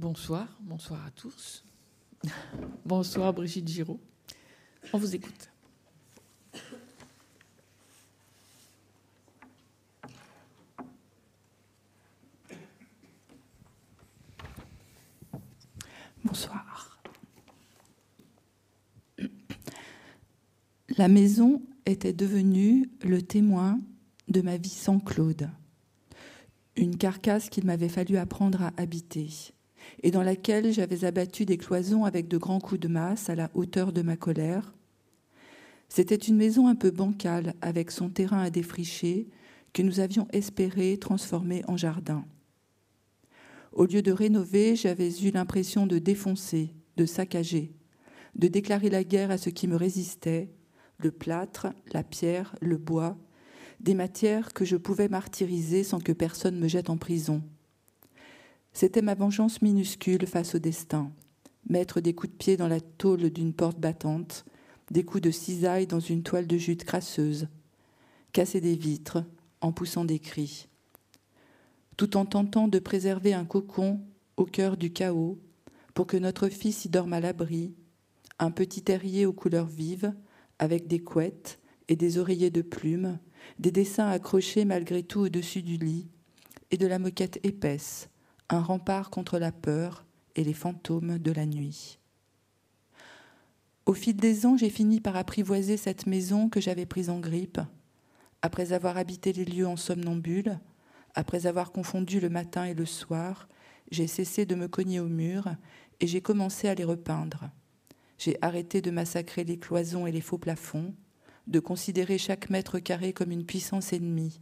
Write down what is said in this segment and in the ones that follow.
Bonsoir, bonsoir à tous. Bonsoir Brigitte Giraud. On vous écoute. Bonsoir. La maison était devenue le témoin de ma vie sans Claude, une carcasse qu'il m'avait fallu apprendre à habiter, et dans laquelle j'avais abattu des cloisons avec de grands coups de masse à la hauteur de ma colère. C'était une maison un peu bancale, avec son terrain à défricher, que nous avions espéré transformer en jardin. Au lieu de rénover, j'avais eu l'impression de défoncer, de saccager, de déclarer la guerre à ce qui me résistait, le plâtre, la pierre, le bois, des matières que je pouvais martyriser sans que personne me jette en prison. C'était ma vengeance minuscule face au destin, mettre des coups de pied dans la tôle d'une porte battante, des coups de cisaille dans une toile de jute crasseuse, casser des vitres en poussant des cris. Tout en tentant de préserver un cocon au cœur du chaos pour que notre fils y dorme à l'abri, un petit terrier aux couleurs vives, avec des couettes et des oreillers de plumes, des dessins accrochés malgré tout au-dessus du lit, et de la moquette épaisse, un rempart contre la peur et les fantômes de la nuit. Au fil des ans, j'ai fini par apprivoiser cette maison que j'avais prise en grippe. Après avoir habité les lieux en somnambule, après avoir confondu le matin et le soir, j'ai cessé de me cogner au mur et j'ai commencé à les repeindre. J'ai arrêté de massacrer les cloisons et les faux plafonds, de considérer chaque mètre carré comme une puissance ennemie.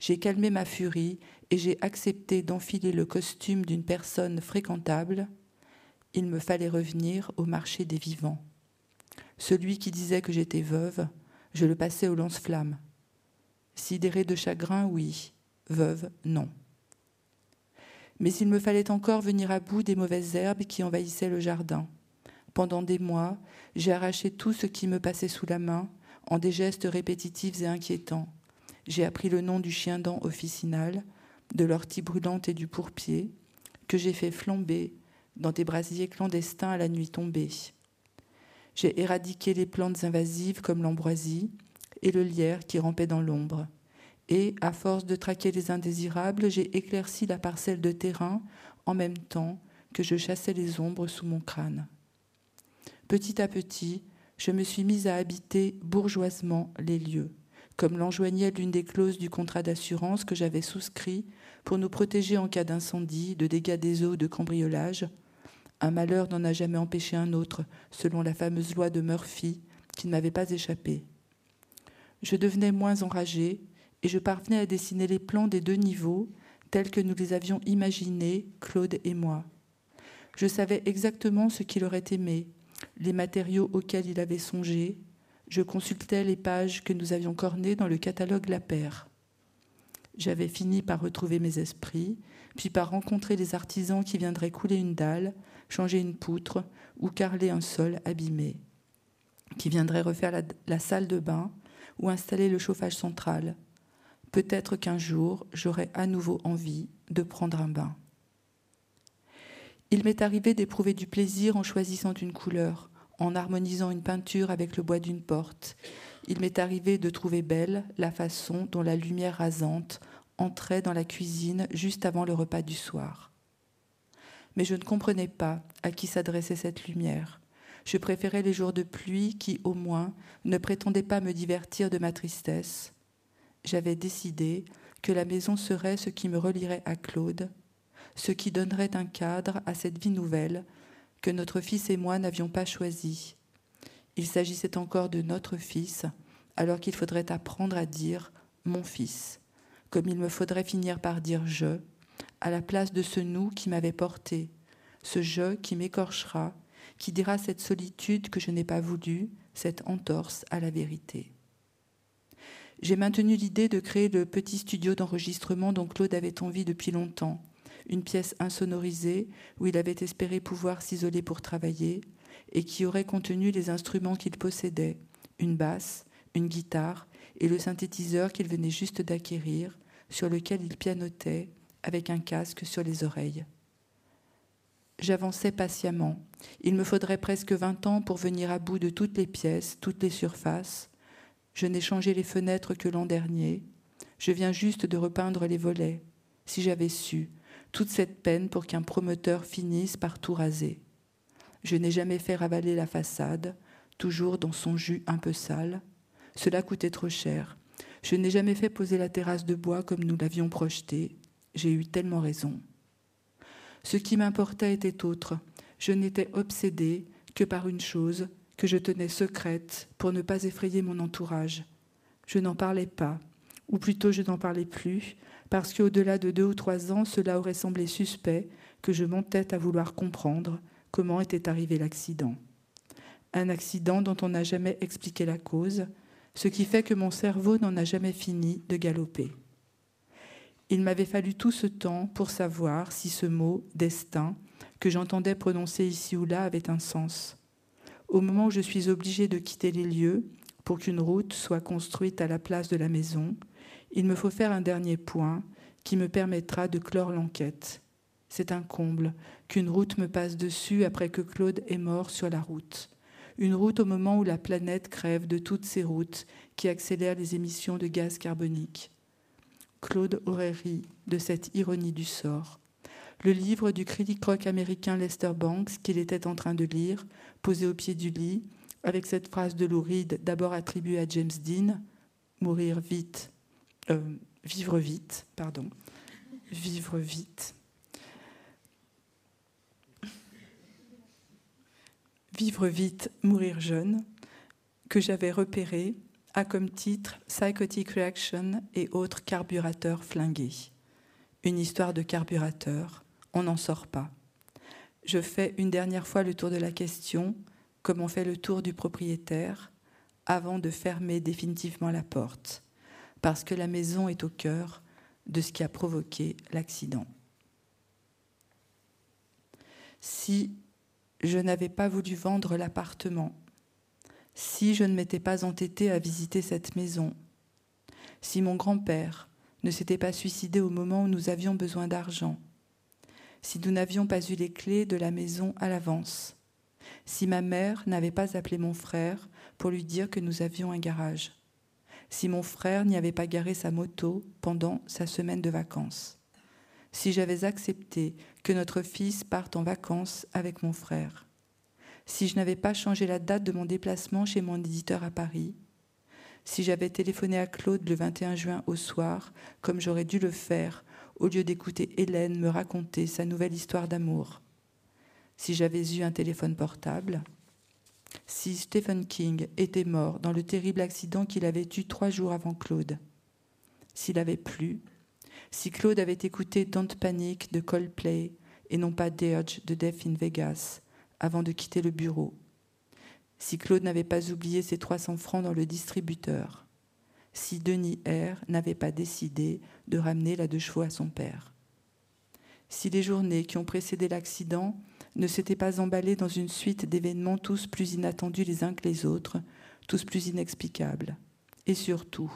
J'ai calmé ma furie et j'ai accepté d'enfiler le costume d'une personne fréquentable. Il me fallait revenir au marché des vivants. Celui qui disait que j'étais veuve, je le passais au lance-flammes. Sidéré de chagrin, oui, veuve, non. Mais il me fallait encore venir à bout des mauvaises herbes qui envahissaient le jardin. Pendant des mois, j'ai arraché tout ce qui me passait sous la main en des gestes répétitifs et inquiétants. J'ai appris le nom du chien-dent officinal, de l'ortie brûlante et du pourpier, que j'ai fait flamber dans des brasiers clandestins à la nuit tombée. J'ai éradiqué les plantes invasives comme l'ambroisie et le lierre qui rampait dans l'ombre et, à force de traquer les indésirables, j'ai éclairci la parcelle de terrain en même temps que je chassais les ombres sous mon crâne. Petit à petit, je me suis mise à habiter bourgeoisement les lieux, comme l'enjoignait l'une des clauses du contrat d'assurance que j'avais souscrit pour nous protéger en cas d'incendie, de dégâts des eaux, de cambriolage. Un malheur n'en a jamais empêché un autre, selon la fameuse loi de Murphy, qui ne m'avait pas échappé. Je devenais moins enragée, et je parvenais à dessiner les plans des deux niveaux tels que nous les avions imaginés, Claude et moi. Je savais exactement ce qu'il aurait aimé, les matériaux auxquels il avait songé. Je consultais les pages que nous avions cornées dans le catalogue La Paire. J'avais fini par retrouver mes esprits, puis par rencontrer les artisans qui viendraient couler une dalle, changer une poutre ou carreler un sol abîmé, qui viendraient refaire la, salle de bain ou installer le chauffage central, Peut-être qu'un jour, j'aurai à nouveau envie de prendre un bain. Il m'est arrivé d'éprouver du plaisir en choisissant une couleur, en harmonisant une peinture avec le bois d'une porte. Il m'est arrivé de trouver belle la façon dont la lumière rasante entrait dans la cuisine juste avant le repas du soir. Mais je ne comprenais pas à qui s'adressait cette lumière. Je préférais les jours de pluie qui, au moins, ne prétendaient pas me divertir de ma tristesse, j'avais décidé que la maison serait ce qui me relierait à Claude, ce qui donnerait un cadre à cette vie nouvelle que notre fils et moi n'avions pas choisie. Il s'agissait encore de notre fils, alors qu'il faudrait apprendre à dire mon fils, comme il me faudrait finir par dire je, à la place de ce nous qui m'avait porté, ce je qui m'écorchera, qui dira cette solitude que je n'ai pas voulu, cette entorse à la vérité. J'ai maintenu l'idée de créer le petit studio d'enregistrement dont Claude avait envie depuis longtemps, une pièce insonorisée où il avait espéré pouvoir s'isoler pour travailler et qui aurait contenu les instruments qu'il possédait, une basse, une guitare et le synthétiseur qu'il venait juste d'acquérir, sur lequel il pianotait avec un casque sur les oreilles. J'avançais patiemment. Il me faudrait presque vingt ans pour venir à bout de toutes les pièces, toutes les surfaces. Je n'ai changé les fenêtres que l'an dernier. Je viens juste de repeindre les volets. Si j'avais su, toute cette peine pour qu'un promoteur finisse par tout raser. Je n'ai jamais fait ravaler la façade, toujours dans son jus un peu sale. Cela coûtait trop cher. Je n'ai jamais fait poser la terrasse de bois comme nous l'avions projeté. J'ai eu tellement raison. Ce qui m'importait était autre. Je n'étais obsédée que par une chose que je tenais secrète pour ne pas effrayer mon entourage. Je n'en parlais pas, ou plutôt je n'en parlais plus, parce qu'au-delà de deux ou trois ans, cela aurait semblé suspect que je montais à vouloir comprendre comment était arrivé l'accident. Un accident dont on n'a jamais expliqué la cause, ce qui fait que mon cerveau n'en a jamais fini de galoper. Il m'avait fallu tout ce temps pour savoir si ce mot destin que j'entendais prononcer ici ou là avait un sens. Au moment où je suis obligée de quitter les lieux pour qu'une route soit construite à la place de la maison, il me faut faire un dernier point qui me permettra de clore l'enquête. C'est un comble qu'une route me passe dessus après que Claude est mort sur la route. Une route au moment où la planète crève de toutes ces routes qui accélèrent les émissions de gaz carbonique. Claude aurait ri de cette ironie du sort. Le livre du critique rock américain Lester Banks qu'il était en train de lire, posé au pied du lit, avec cette phrase de Lou d'abord attribuée à James Dean, mourir vite, euh, vivre vite, pardon, vivre vite. Vivre vite, mourir jeune, que j'avais repéré a comme titre Psychotic Reaction et autres carburateurs flingués. Une histoire de carburateur, on n'en sort pas. Je fais une dernière fois le tour de la question, comme on fait le tour du propriétaire, avant de fermer définitivement la porte, parce que la maison est au cœur de ce qui a provoqué l'accident. Si je n'avais pas voulu vendre l'appartement si je ne m'étais pas entêtée à visiter cette maison, si mon grand-père ne s'était pas suicidé au moment où nous avions besoin d'argent, si nous n'avions pas eu les clés de la maison à l'avance, si ma mère n'avait pas appelé mon frère pour lui dire que nous avions un garage, si mon frère n'y avait pas garé sa moto pendant sa semaine de vacances, si j'avais accepté que notre fils parte en vacances avec mon frère, si je n'avais pas changé la date de mon déplacement chez mon éditeur à Paris, si j'avais téléphoné à Claude le 21 juin au soir, comme j'aurais dû le faire, au lieu d'écouter Hélène me raconter sa nouvelle histoire d'amour, si j'avais eu un téléphone portable, si Stephen King était mort dans le terrible accident qu'il avait eu trois jours avant Claude, s'il avait plu, si Claude avait écouté Don't Panic de Coldplay et non pas Dirge de Death in Vegas, avant de quitter le bureau. Si Claude n'avait pas oublié ses 300 francs dans le distributeur. Si Denis R. n'avait pas décidé de ramener la deux chevaux à son père. Si les journées qui ont précédé l'accident ne s'étaient pas emballées dans une suite d'événements tous plus inattendus les uns que les autres, tous plus inexplicables. Et surtout,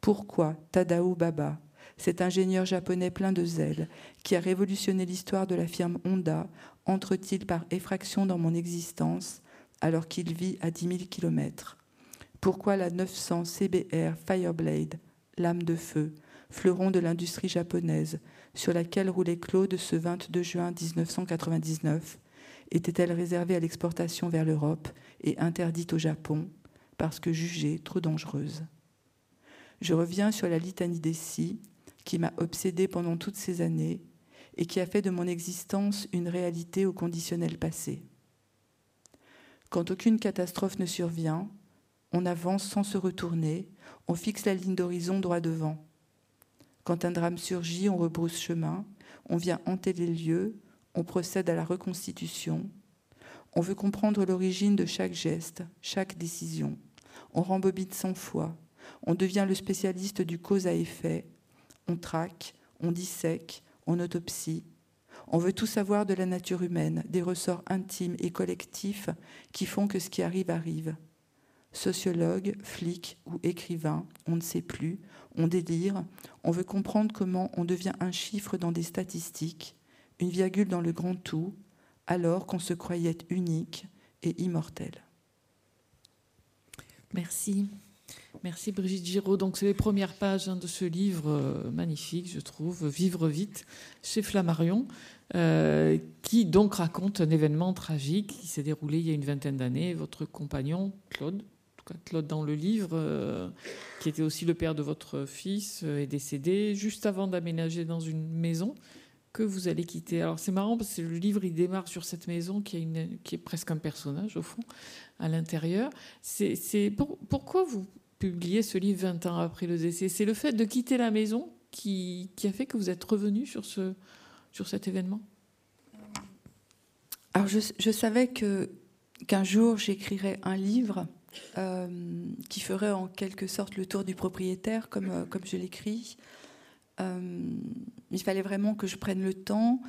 pourquoi Tadao Baba, cet ingénieur japonais plein de zèle, qui a révolutionné l'histoire de la firme Honda entre-t-il par effraction dans mon existence alors qu'il vit à 10 000 kilomètres? Pourquoi la 900 CBR Fireblade, lame de feu, fleuron de l'industrie japonaise, sur laquelle roulait Claude ce 22 juin 1999, était-elle réservée à l'exportation vers l'Europe et interdite au Japon parce que jugée trop dangereuse? Je reviens sur la litanie des si qui m'a obsédée pendant toutes ces années et qui a fait de mon existence une réalité au conditionnel passé. Quand aucune catastrophe ne survient, on avance sans se retourner, on fixe la ligne d'horizon droit devant. Quand un drame surgit, on rebrousse chemin, on vient hanter les lieux, on procède à la reconstitution, on veut comprendre l'origine de chaque geste, chaque décision, on rembobine sans foi, on devient le spécialiste du cause à effet, on traque, on dissèque, on autopsie. On veut tout savoir de la nature humaine, des ressorts intimes et collectifs qui font que ce qui arrive arrive. Sociologue, flic ou écrivain, on ne sait plus, on délire, on veut comprendre comment on devient un chiffre dans des statistiques, une virgule dans le grand tout, alors qu'on se croyait unique et immortel. Merci. Merci Brigitte Giraud. Donc c'est les premières pages hein, de ce livre euh, magnifique, je trouve, Vivre vite, chez Flammarion, euh, qui donc raconte un événement tragique qui s'est déroulé il y a une vingtaine d'années. Votre compagnon, Claude, Claude dans le livre, euh, qui était aussi le père de votre fils, est décédé juste avant d'aménager dans une maison que vous allez quitter. Alors c'est marrant parce que le livre il démarre sur cette maison qui, est presque un personnage au fond à l'intérieur. C'est pourquoi vous publiez ce livre 20 ans après le décès? C'est le fait de quitter la maison qui, a fait que vous êtes revenu sur, ce, sur cet événement? Alors je, savais qu'un jour j'écrirais un livre euh, qui ferait en quelque sorte le tour du propriétaire comme, euh, comme je l'écris. Euh, il fallait vraiment que je prenne le temps,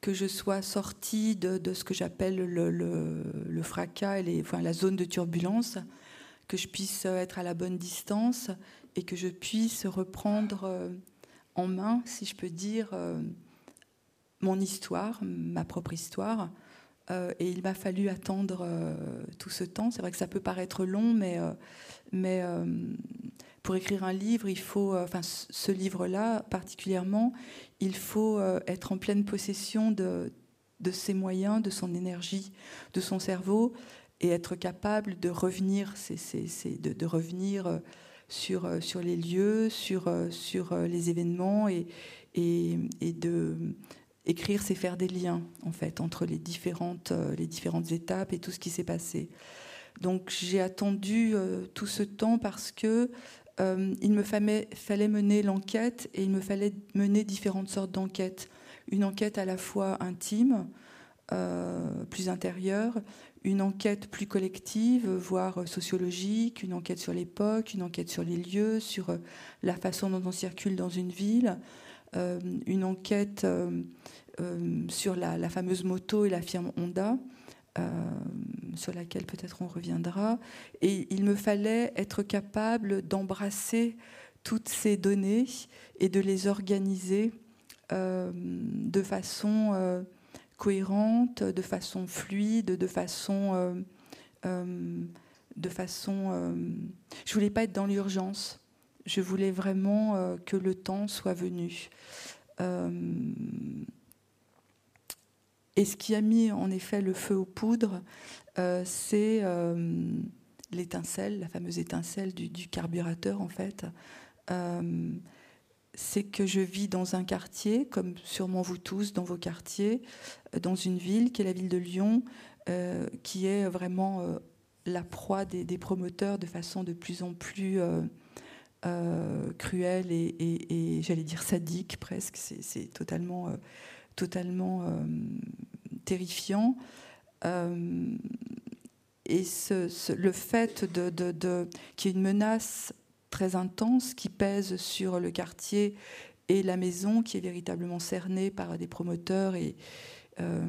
que je sois sortie de, de ce que j'appelle le, le, fracas et la zone de turbulence, que je puisse être à la bonne distance et que je puisse reprendre euh, en main, si je peux dire, euh, mon histoire, ma propre histoire. Et il m'a fallu attendre tout ce temps. C'est vrai que ça peut paraître long, mais, mais pour écrire un livre, il faut, euh, enfin ce livre-là particulièrement, il faut euh, être en pleine possession de, de ses moyens, de son énergie, de son cerveau, et être capable de revenir, de, revenir euh, sur, sur les lieux, sur, sur les événements, et, et de écrire, c'est faire des liens en fait entre les différentes, les différentes étapes et tout ce qui s'est passé. Donc j'ai attendu tout ce temps parce que euh, il me fallait, mener l'enquête et il me fallait mener différentes sortes d'enquêtes. Une enquête à la fois intime, euh, plus intérieure, une enquête plus collective, voire sociologique, une enquête sur l'époque, une enquête sur les lieux, sur euh, la façon dont on circule dans une ville, une enquête sur la, fameuse moto et la firme Honda. Euh, sur laquelle peut-être on reviendra. Et il me fallait être capable d'embrasser toutes ces données et de les organiser euh, de façon euh, cohérente, de façon fluide, de façon... de façon je voulais pas être dans l'urgence. Je voulais vraiment que le temps soit venu. Et ce qui a mis en effet le feu aux poudres, euh, c'est euh, l'étincelle, la fameuse étincelle du, carburateur en fait. Euh, c'est que je vis dans un quartier, comme sûrement vous tous dans vos quartiers, dans une ville qui est la ville de Lyon, qui est vraiment la proie des, promoteurs de façon de plus en plus cruelle et, et j'allais dire sadique presque. C'est totalement totalement euh, terrifiant. Euh, et le fait de, qu'il y ait une menace très intense qui pèse sur le quartier et la maison qui est véritablement cernée par des promoteurs euh,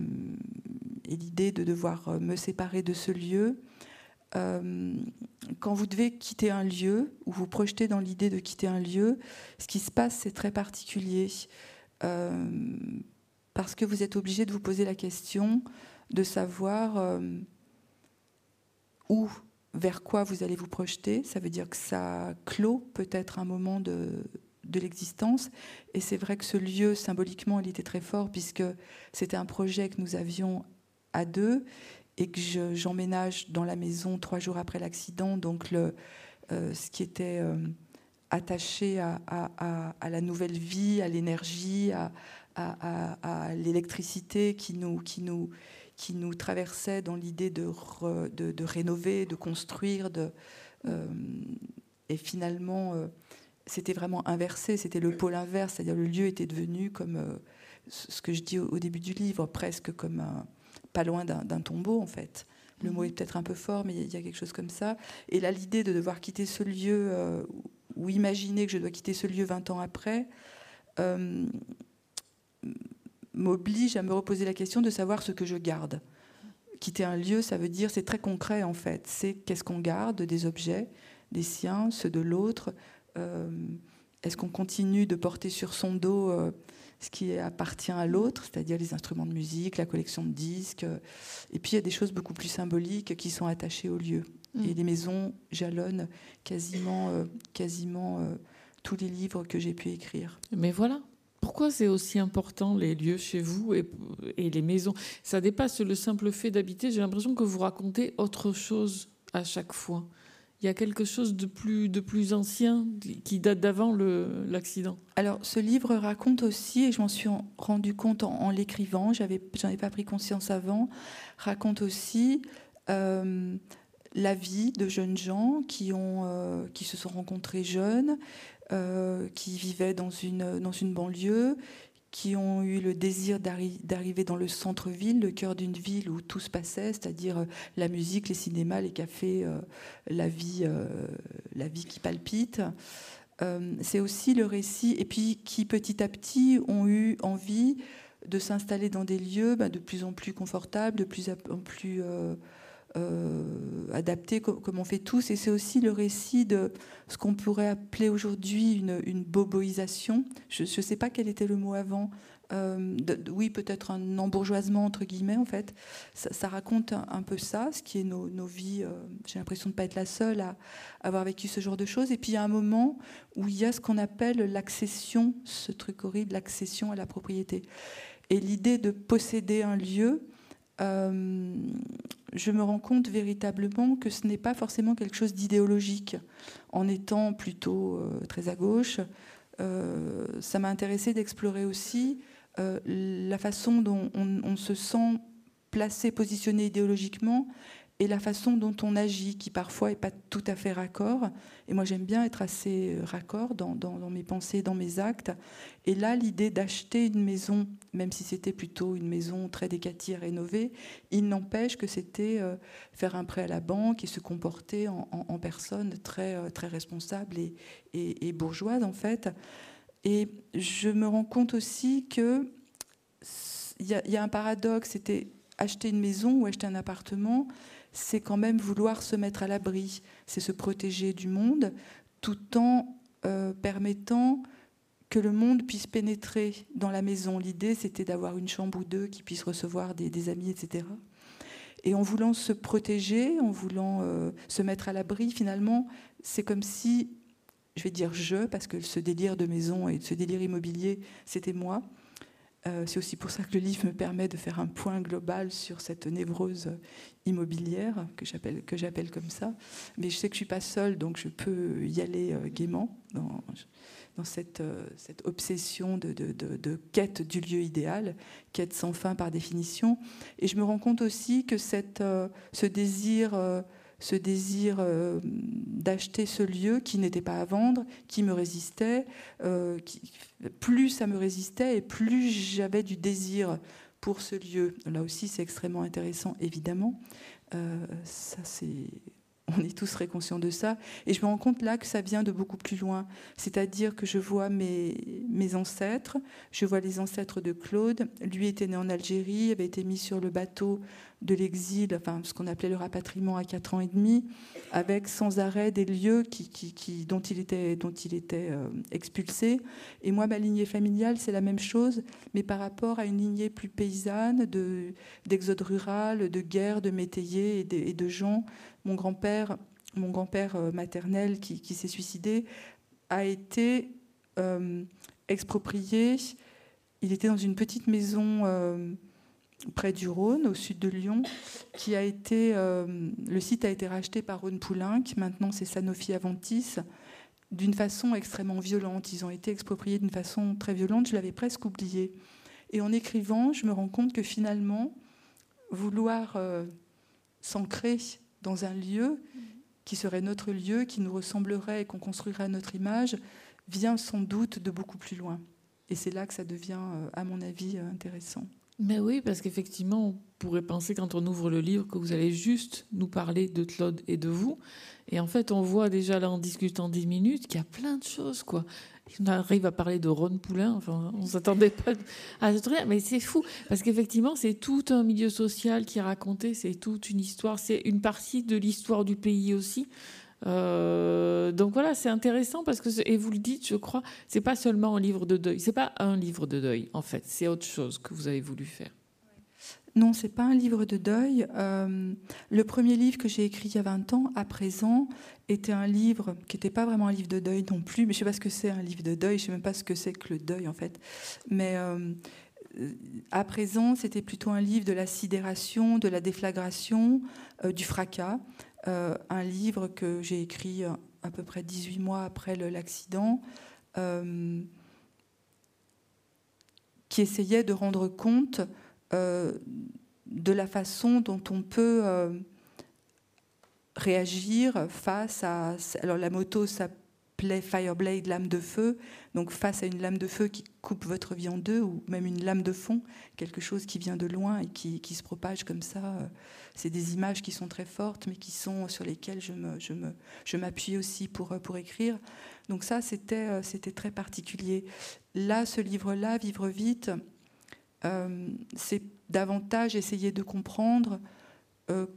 et l'idée de devoir me séparer de ce lieu. Quand vous devez quitter un lieu ou vous projetez dans l'idée de quitter un lieu, ce qui se passe c'est très particulier parce que vous êtes obligé de vous poser la question de savoir euh, où, vers quoi vous allez vous projeter. Ça veut dire que ça clôt peut-être un moment de l'existence. Et c'est vrai que ce lieu, symboliquement, il était très fort puisque c'était un projet que nous avions à deux et que j'emménage dans la maison trois jours après l'accident. Donc le, euh, ce qui était euh, attaché à, à, à, la nouvelle vie, à l'énergie, à, à, l'électricité qui nous, qui, nous, qui nous traversait dans l'idée de, de, rénover, de construire. De, euh, et finalement, c'était vraiment inversé, c'était le pôle inverse, c'est-à-dire le lieu était devenu comme ce que je dis au, début du livre, presque comme un, pas loin d'un tombeau en fait. Le mot est peut-être un peu fort, mais il y a quelque chose comme ça. Et là, l'idée de devoir quitter ce lieu, ou imaginer que je dois quitter ce lieu 20 ans après, m'oblige à me reposer la question de savoir ce que je garde. Quitter un lieu, ça veut dire, c'est très concret en fait. C'est qu'est-ce qu'on garde des objets, des siens, ceux de l'autre. Euh, est-ce qu'on continue de porter sur son dos euh, ce qui appartient à l'autre, c'est-à-dire les instruments de musique, la collection de disques. Et puis il y a des choses beaucoup plus symboliques qui sont attachées au lieu. Et les maisons jalonnent quasiment, quasiment tous les livres que j'ai pu écrire. Mais voilà, pourquoi c'est aussi important les lieux chez vous et, et, les maisons? Ça dépasse le simple fait d'habiter. J'ai l'impression que vous racontez autre chose à chaque fois. Il y a quelque chose de plus, ancien qui date d'avant l'accident. Alors, ce livre raconte aussi, et je m'en suis rendu compte en, l'écrivant, j'avais, j'en ai pas pris conscience avant, raconte aussi euh, la vie de jeunes gens qui, euh, se sont rencontrés jeunes, euh, qui vivaient dans une banlieue, qui ont eu le désir d'arriver dans le centre-ville, le cœur d'une ville où tout se passait, c'est-à-dire euh, la musique, les cinémas, les cafés, euh, la, vie, la vie qui palpite. C'est aussi le récit, et puis qui petit à petit ont eu envie de s'installer dans des lieux bah, de plus en plus confortables, de plus en plus euh, adapté comme on fait tous. Et c'est aussi le récit de ce qu'on pourrait appeler aujourd'hui une, boboisation. Je ne sais pas quel était le mot avant. Euh, oui, peut-être un embourgeoisement, entre guillemets, en fait. Ça, raconte un, peu ça, ce qui est nos, vies. Euh, j'ai l'impression de ne pas être la seule à, avoir vécu ce genre de choses. Et puis, il y a un moment où il y a ce qu'on appelle l'accession, ce truc horrible, l'accession à la propriété. Et l'idée de posséder un lieu, euh, je me rends compte véritablement que ce n'est pas forcément quelque chose d'idéologique. En étant plutôt euh, très à gauche, euh, ça m'a intéressé d'explorer aussi la façon dont on, se sent placé, positionné idéologiquement et la façon dont on agit, qui parfois n'est pas tout à fait raccord. Et moi, j'aime bien être assez euh, raccord dans, mes pensées, dans mes actes. Et là, l'idée d'acheter une maison, même si c'était plutôt une maison très décatie rénovée, il n'empêche que c'était euh, faire un prêt à la banque et se comporter en, personne très, euh, très responsable et, et, bourgeoise, en fait. Et je me rends compte aussi que il y, y, a un paradoxe, c'était acheter une maison ou acheter un appartement c'est quand même vouloir se mettre à l'abri, c'est se protéger du monde tout en euh, permettant que le monde puisse pénétrer dans la maison. L'idée, c'était d'avoir une chambre ou deux qui puissent recevoir des, amis, etc. Et en voulant se protéger, en voulant euh, se mettre à l'abri, finalement, c'est comme si, je vais dire je, parce que ce délire de maison et ce délire immobilier, c'était moi, c'est aussi pour ça que le livre me permet de faire un point global sur cette névrose immobilière que j'appelle que j'appelle comme ça. Mais je sais que je suis pas seule, donc je peux y aller euh, gaiement dans, dans cette, euh, cette obsession de, de, de, quête du lieu idéal, quête sans fin par définition. Et je me rends compte aussi que cette, ce désir ce désir euh, d'acheter ce lieu qui n'était pas à vendre, qui me résistait. Euh, plus ça me résistait et plus j'avais du désir pour ce lieu. Là aussi, c'est extrêmement intéressant, évidemment. Euh, ça, c'est on est tous très conscients de ça. Et je me rends compte là que ça vient de beaucoup plus loin. C'est-à-dire que je vois mes, mes ancêtres, je vois les ancêtres de Claude. Lui était né en Algérie, avait été mis sur le bateau de l'exil, enfin ce qu'on appelait le rapatriement à 4 ans et demi, avec sans arrêt des lieux dont il était, euh, expulsé. Et moi, ma lignée familiale, c'est la même chose, mais par rapport à une lignée plus paysanne, d'exode rural, de guerre, de métayers et de, gens mon grand-père, euh, maternel qui, s'est suicidé, a été euh, exproprié. Il était dans une petite maison près du Rhône, au sud de Lyon, qui a été. le site a été racheté par Rhône Poulenc. Maintenant, c'est Sanofi Aventis. D'une façon extrêmement violente. Ils ont été expropriés d'une façon très violente. Je l'avais presque oublié. Et en écrivant, je me rends compte que finalement, vouloir s'ancrer dans un lieu qui serait notre lieu, qui nous ressemblerait et qu'on construirait à notre image, vient sans doute de beaucoup plus loin. Et c'est là que ça devient, euh, à mon avis, euh, intéressant. Mais oui, parce qu'effectivement, on pourrait penser quand on ouvre le livre que vous allez juste nous parler de Claude et de vous. Et en fait, on voit déjà là en discutant 10 minutes qu'il y a plein de choses, quoi. On arrive à parler de Ron Poulain, enfin, on s'attendait pas à ce truc, mais c'est fou, parce qu'effectivement, c'est tout un milieu social qui est raconté, c'est toute une histoire, c'est une partie de l'histoire du pays aussi. Euh, donc voilà, c'est intéressant parce que et vous le dites, je crois, c'est pas seulement un livre de deuil, c'est pas un livre de deuil en fait, c'est autre chose que vous avez voulu faire. Non, c'est pas un livre de deuil. Euh, le premier livre que j'ai écrit il y a 20 ans, à présent, était un livre qui n'était pas vraiment un livre de deuil non plus, mais je sais pas ce que c'est un livre de deuil, je sais même pas ce que c'est que le deuil en fait. Mais euh, à présent, c'était plutôt un livre de la sidération, de la déflagration, du fracas. Euh, un livre que j'ai écrit euh, à peu près 18 mois après l'accident, euh, qui essayait de rendre compte de la façon dont on peut réagir face à... Alors la moto, ça Fireblade, lame de feu, donc face à une lame de feu qui coupe votre vie en deux, ou même une lame de fond, quelque chose qui vient de loin et qui, se propage comme ça. Euh, c'est des images qui sont très fortes, mais qui sont sur lesquelles je, me, je, me, je m'appuie aussi pour, euh, pour écrire. Donc ça, c'était, euh, c'était très particulier. Là, ce livre-là, Vivre vite, c'est davantage essayer de comprendre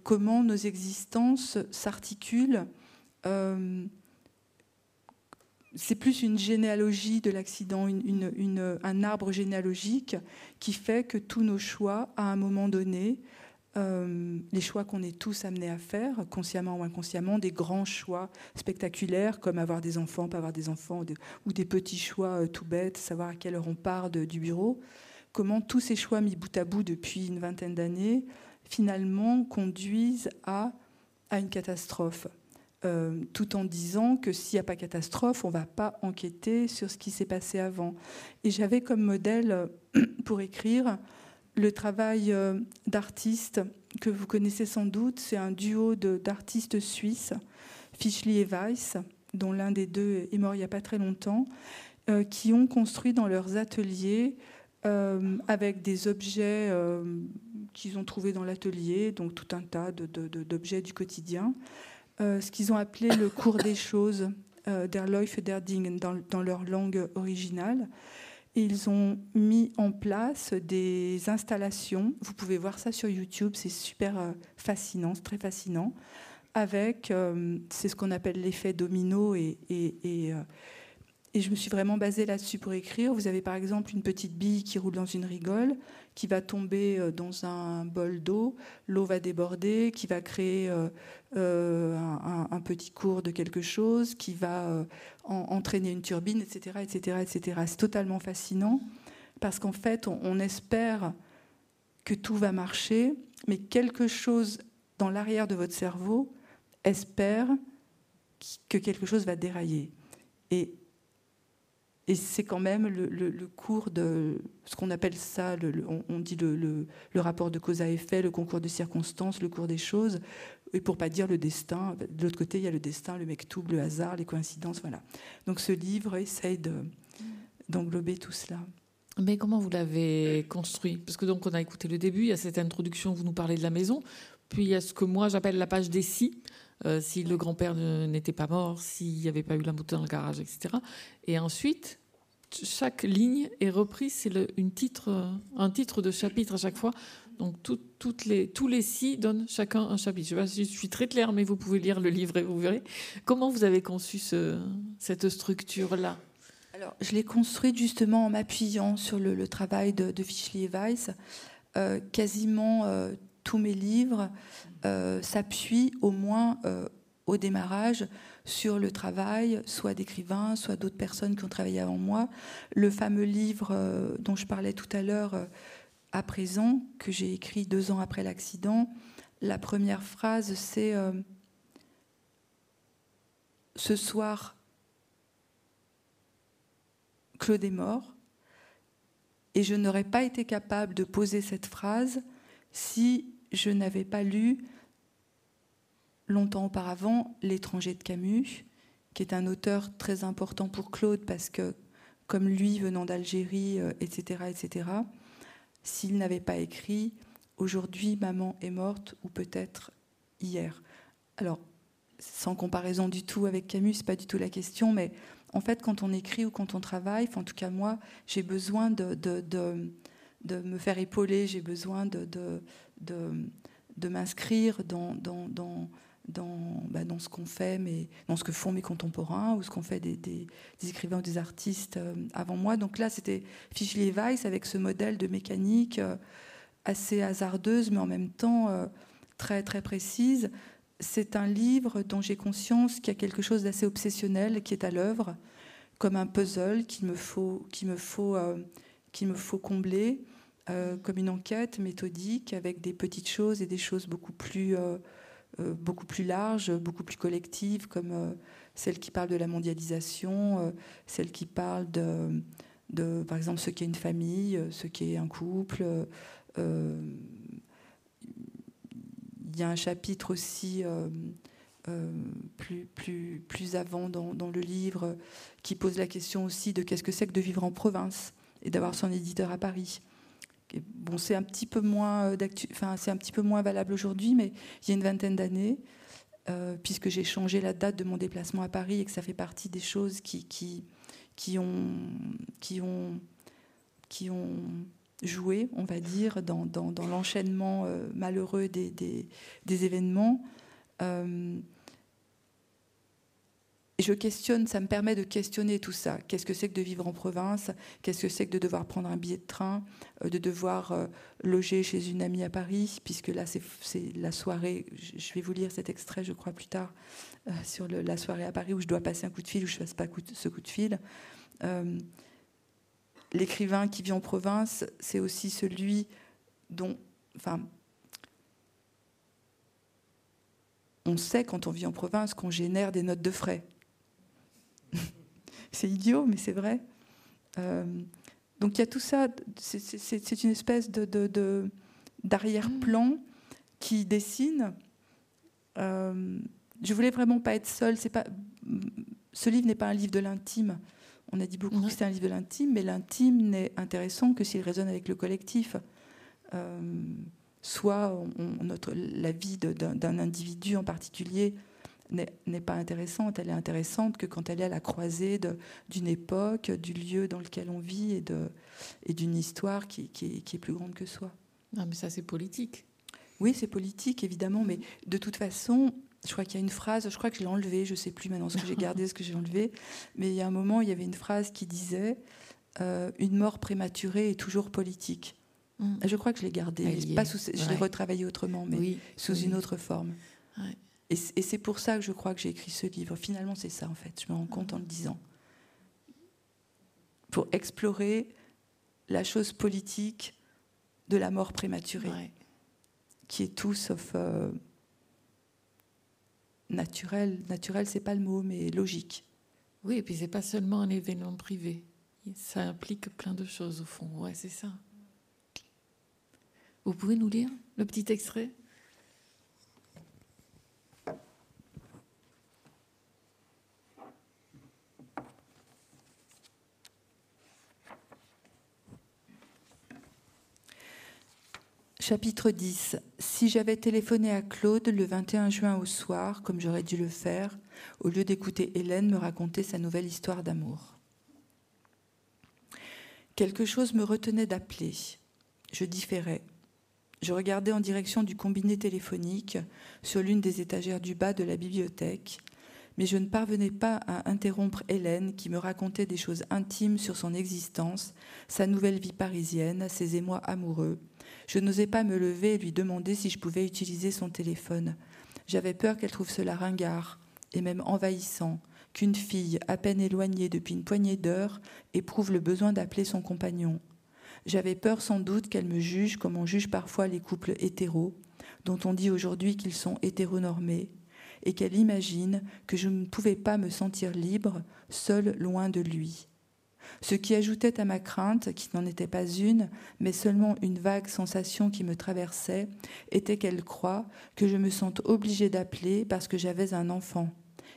comment nos existences s'articulent c'est plus une généalogie de l'accident, un arbre généalogique qui fait que tous nos choix, à un moment donné, euh, les choix qu'on est tous amenés à faire, consciemment ou inconsciemment, des grands choix spectaculaires comme avoir des enfants, pas avoir des enfants, ou des petits choix euh, tout bêtes, savoir à quelle heure on part du bureau, comment tous ces choix mis bout à bout depuis une vingtaine d'années, finalement conduisent à une catastrophe. Euh, tout en disant que s'il n'y a pas catastrophe, on ne va pas enquêter sur ce qui s'est passé avant. Et j'avais comme modèle euh, pour écrire le travail euh, d'artistes que vous connaissez sans doute. C'est un duo d'artistes suisses, Fischli et Weiss, dont l'un des deux est mort il n'y a pas très longtemps, qui ont construit dans leurs ateliers avec des objets qu'ils ont trouvés dans l'atelier, donc tout un tas d'objets du quotidien, ce qu'ils ont appelé le cours des choses, euh, der Läufe der Dingen, dans, leur langue originale. Et ils ont mis en place des installations. Vous pouvez voir ça sur YouTube, c'est super euh, fascinant, c'est très fascinant. Avec, c'est ce qu'on appelle l'effet domino et, et, et je me suis vraiment basée là-dessus pour écrire. Vous avez par exemple une petite bille qui roule dans une rigole, qui va tomber euh, dans un bol d'eau, l'eau va déborder, qui va créer euh, euh, un, petit cours de quelque chose, qui va entraîner une turbine, etc., etc., etc. C'est totalement fascinant parce qu'en fait, on espère que tout va marcher, mais quelque chose dans l'arrière de votre cerveau espère que quelque chose va dérailler. Et c'est quand même le, cours de ce qu'on appelle ça, on, dit le, rapport de cause à effet, le concours de circonstances, le cours des choses, et pour pas dire le destin. De l'autre côté, il y a le destin, le mektoub, le hasard, les coïncidences, voilà. Donc ce livre essaye d'englober tout cela. Mais comment vous l'avez construit? Parce que donc on a écouté le début, il y a cette introduction, vous nous parlez de la maison, puis il y a ce que moi j'appelle la page des si. Euh, si le grand-père n'était pas mort, s'il n'y avait pas eu la moto dans le garage, etc. Et ensuite, chaque ligne est reprise, c'est une titre, un titre de chapitre à chaque fois. Donc tous les six donnent chacun un chapitre. Je, pas je suis très claire, mais vous pouvez lire le livre et vous verrez. Comment vous avez conçu cette structure-là? Alors, je l'ai construite justement en m'appuyant sur le, travail de, de Fischli et Weiss. Euh, quasiment euh, tous mes livres euh, s'appuient au moins au démarrage sur le travail, soit d'écrivains, soit d'autres personnes qui ont travaillé avant moi. Le fameux livre dont je parlais tout à l'heure, à présent, que j'ai écrit deux ans après l'accident, la première phrase, c'est Ce soir, Claude est mort, et je n'aurais pas été capable de poser cette phrase si je n'avais pas lu longtemps auparavant L'étranger de Camus, qui est un auteur très important pour Claude parce que, comme lui venant d'Algérie, etc., euh, etc., s'il n'avait pas écrit Aujourd'hui, maman est morte, ou peut-être hier. Alors, sans comparaison du tout avec Camus, c'est pas du tout la question, mais en fait, quand on écrit ou quand on travaille, en tout cas moi, j'ai besoin de, me faire épauler, j'ai besoin de, m'inscrire dans, bah, dans ce qu'on fait, mais dans ce que font mes contemporains ou ce qu'ont fait des, des, écrivains ou des artistes euh, avant moi. Donc là, c'était Fischli Weiss avec ce modèle de mécanique euh, assez hasardeuse, mais en même temps euh, très très précise. C'est un livre dont j'ai conscience qu'il y a quelque chose d'assez obsessionnel qui est à l'œuvre, comme un puzzle qu'il me faut, qu'il me faut, qu'il me faut combler, comme une enquête méthodique avec des petites choses et des choses beaucoup plus beaucoup plus larges, beaucoup plus collectives, comme euh, celle qui parle de la mondialisation, euh, celle qui parle de, par exemple, ce qu'est une famille, ce qu'est un couple. Il y a un chapitre aussi plus, plus, plus avant dans, dans, le livre qui pose la question aussi de qu'est-ce que c'est que de vivre en province et d'avoir son éditeur à Paris. Bon, c'est un petit peu moins euh, enfin, c'est un petit peu moins valable aujourd'hui, mais il y a une vingtaine d'années, euh, puisque j'ai changé la date de mon déplacement à Paris et que ça fait partie des choses qui, qui, ont, qui ont, qui ont joué, on va dire, dans, dans, l'enchaînement euh, malheureux des, des, événements. Je questionne, ça me permet de questionner tout ça. Qu'est-ce que c'est que de vivre en province? Qu'est-ce que c'est que de devoir prendre un billet de train euh, De devoir euh, loger chez une amie à Paris? Puisque là, c'est la soirée. Je vais vous lire cet extrait, je crois, plus tard, euh, sur la soirée à Paris où je dois passer un coup de fil ou je ne fasse pas ce coup de fil. L'écrivain qui vit en province, c'est aussi celui dont. Enfin, on sait quand on vit en province qu'on génère des notes de frais. c'est idiot, mais c'est vrai. Euh, donc il y a tout ça, c'est une espèce de, d'arrière-plan qui dessine. Euh, je voulais vraiment pas être seule. C'est pas, ce livre n'est pas un livre de l'intime. On a dit beaucoup que c'était un livre de l'intime, mais l'intime n'est intéressant que s'il résonne avec le collectif. Euh, soit notre, la vie d'un individu en particulier n'est pas intéressante. Elle est intéressante que quand elle est à la croisée d'une époque, du lieu dans lequel on vit et, de, et d'une histoire qui, qui, est plus grande que soi. Non, mais ça, c'est politique. Oui, c'est politique, évidemment, mais de toute façon, je crois qu'il y a une phrase, je crois que je l'ai enlevée, je ne sais plus maintenant ce que j'ai gardé, ce que j'ai enlevé, mais il y a un moment, il y avait une phrase qui disait euh, Une mort prématurée est toujours politique. Mm. Je crois que je l'ai gardée. Pas sous, je l'ai retravaillé autrement, mais sous une autre forme. Ouais. Et, c'est pour ça que je crois que j'ai écrit ce livre. Finalement, c'est ça, en fait. Je me rends compte en le disant. Pour explorer la chose politique de la mort prématurée, qui est tout sauf euh, naturel. Naturel, c'est pas le mot, mais logique. Oui, et puis c'est pas seulement un événement privé. Ça implique plein de choses au fond. Ouais, c'est ça. Vous pouvez nous lire le petit extrait? Chapitre 10. Si j'avais téléphoné à Claude le 21 juin au soir, comme j'aurais dû le faire, au lieu d'écouter Hélène me raconter sa nouvelle histoire d'amour. Quelque chose me retenait d'appeler. Je différais. Je regardais en direction du combiné téléphonique sur l'une des étagères du bas de la bibliothèque, mais je ne parvenais pas à interrompre Hélène qui me racontait des choses intimes sur son existence, sa nouvelle vie parisienne, ses émois amoureux, je n'osais pas me lever et lui demander si je pouvais utiliser son téléphone. J'avais peur qu'elle trouve cela ringard et même envahissant, qu'une fille à peine éloignée depuis une poignée d'heures éprouve le besoin d'appeler son compagnon. J'avais peur sans doute qu'elle me juge comme on juge parfois les couples hétéros, dont on dit aujourd'hui qu'ils sont hétéronormés, et qu'elle imagine que je ne pouvais pas me sentir libre, seule loin de lui. Ce qui ajoutait à ma crainte, qui n'en était pas une, mais seulement une vague sensation qui me traversait, était qu'elle croit que je me sente obligée d'appeler parce que j'avais un enfant,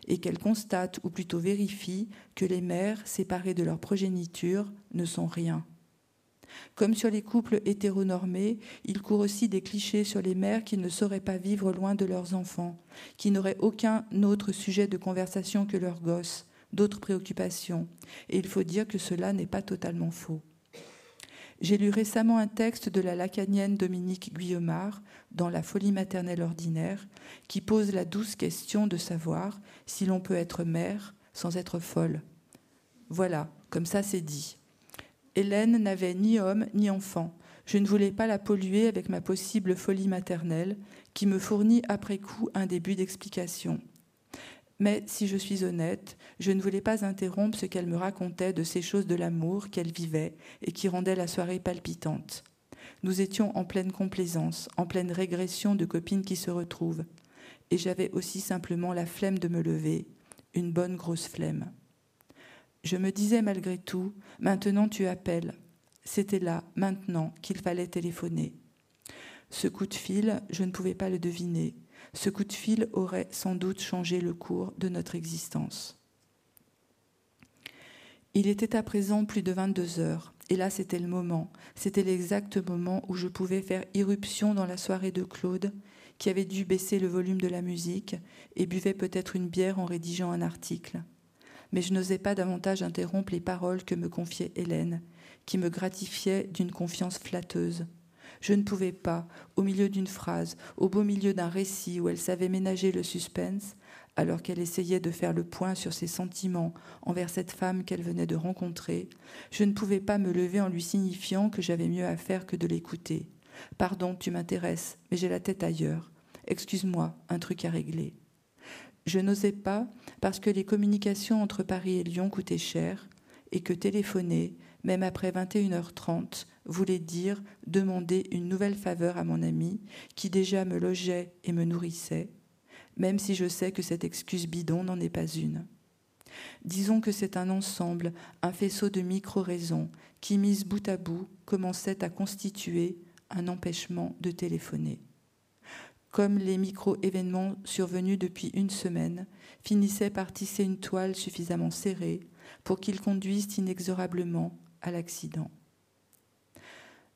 et qu'elle constate, ou plutôt vérifie, que les mères, séparées de leur progéniture, ne sont rien. Comme sur les couples hétéronormés, il court aussi des clichés sur les mères qui ne sauraient pas vivre loin de leurs enfants, qui n'auraient aucun autre sujet de conversation que leurs gosses, d'autres préoccupations, et il faut dire que cela n'est pas totalement faux. J'ai lu récemment un texte de la lacanienne Dominique Guillemard dans La folie maternelle ordinaire qui pose la douce question de savoir si l'on peut être mère sans être folle. Voilà, comme ça c'est dit. Hélène n'avait ni homme ni enfant. Je ne voulais pas la polluer avec ma possible folie maternelle qui me fournit après coup un début d'explication. Mais si je suis honnête, je ne voulais pas interrompre ce qu'elle me racontait de ces choses de l'amour qu'elle vivait et qui rendaient la soirée palpitante. Nous étions en pleine complaisance, en pleine régression de copines qui se retrouvent. Et j'avais aussi simplement la flemme de me lever, une bonne grosse flemme. Je me disais malgré tout, maintenant tu appelles. C'était là, maintenant, qu'il fallait téléphoner. Ce coup de fil, je ne pouvais pas le deviner. Ce coup de fil aurait sans doute changé le cours de notre existence. Il était à présent plus de 22 heures, et là c'était le moment, c'était l'exact moment où je pouvais faire irruption dans la soirée de Claude, qui avait dû baisser le volume de la musique et buvait peut-être une bière en rédigeant un article. Mais je n'osais pas davantage interrompre les paroles que me confiait Hélène, qui me gratifiait d'une confiance flatteuse. Je ne pouvais pas, au milieu d'une phrase, au beau milieu d'un récit où elle savait ménager le suspense, alors qu'elle essayait de faire le point sur ses sentiments envers cette femme qu'elle venait de rencontrer, je ne pouvais pas me lever en lui signifiant que j'avais mieux à faire que de l'écouter. Pardon, tu m'intéresses, mais j'ai la tête ailleurs. Excuse-moi, un truc à régler. Je n'osais pas parce que les communications entre Paris et Lyon coûtaient cher et que téléphoner, même après 21h30, voulait dire demander une nouvelle faveur à mon ami qui déjà me logeait et me nourrissait, même si je sais que cette excuse bidon n'en est pas une. Disons que c'est un ensemble, un faisceau de micro-raisons qui, mises bout à bout, commençaient à constituer un empêchement de téléphoner. Comme les micro-événements survenus depuis une semaine finissaient par tisser une toile suffisamment serrée pour qu'ils conduisent inexorablement à l'accident.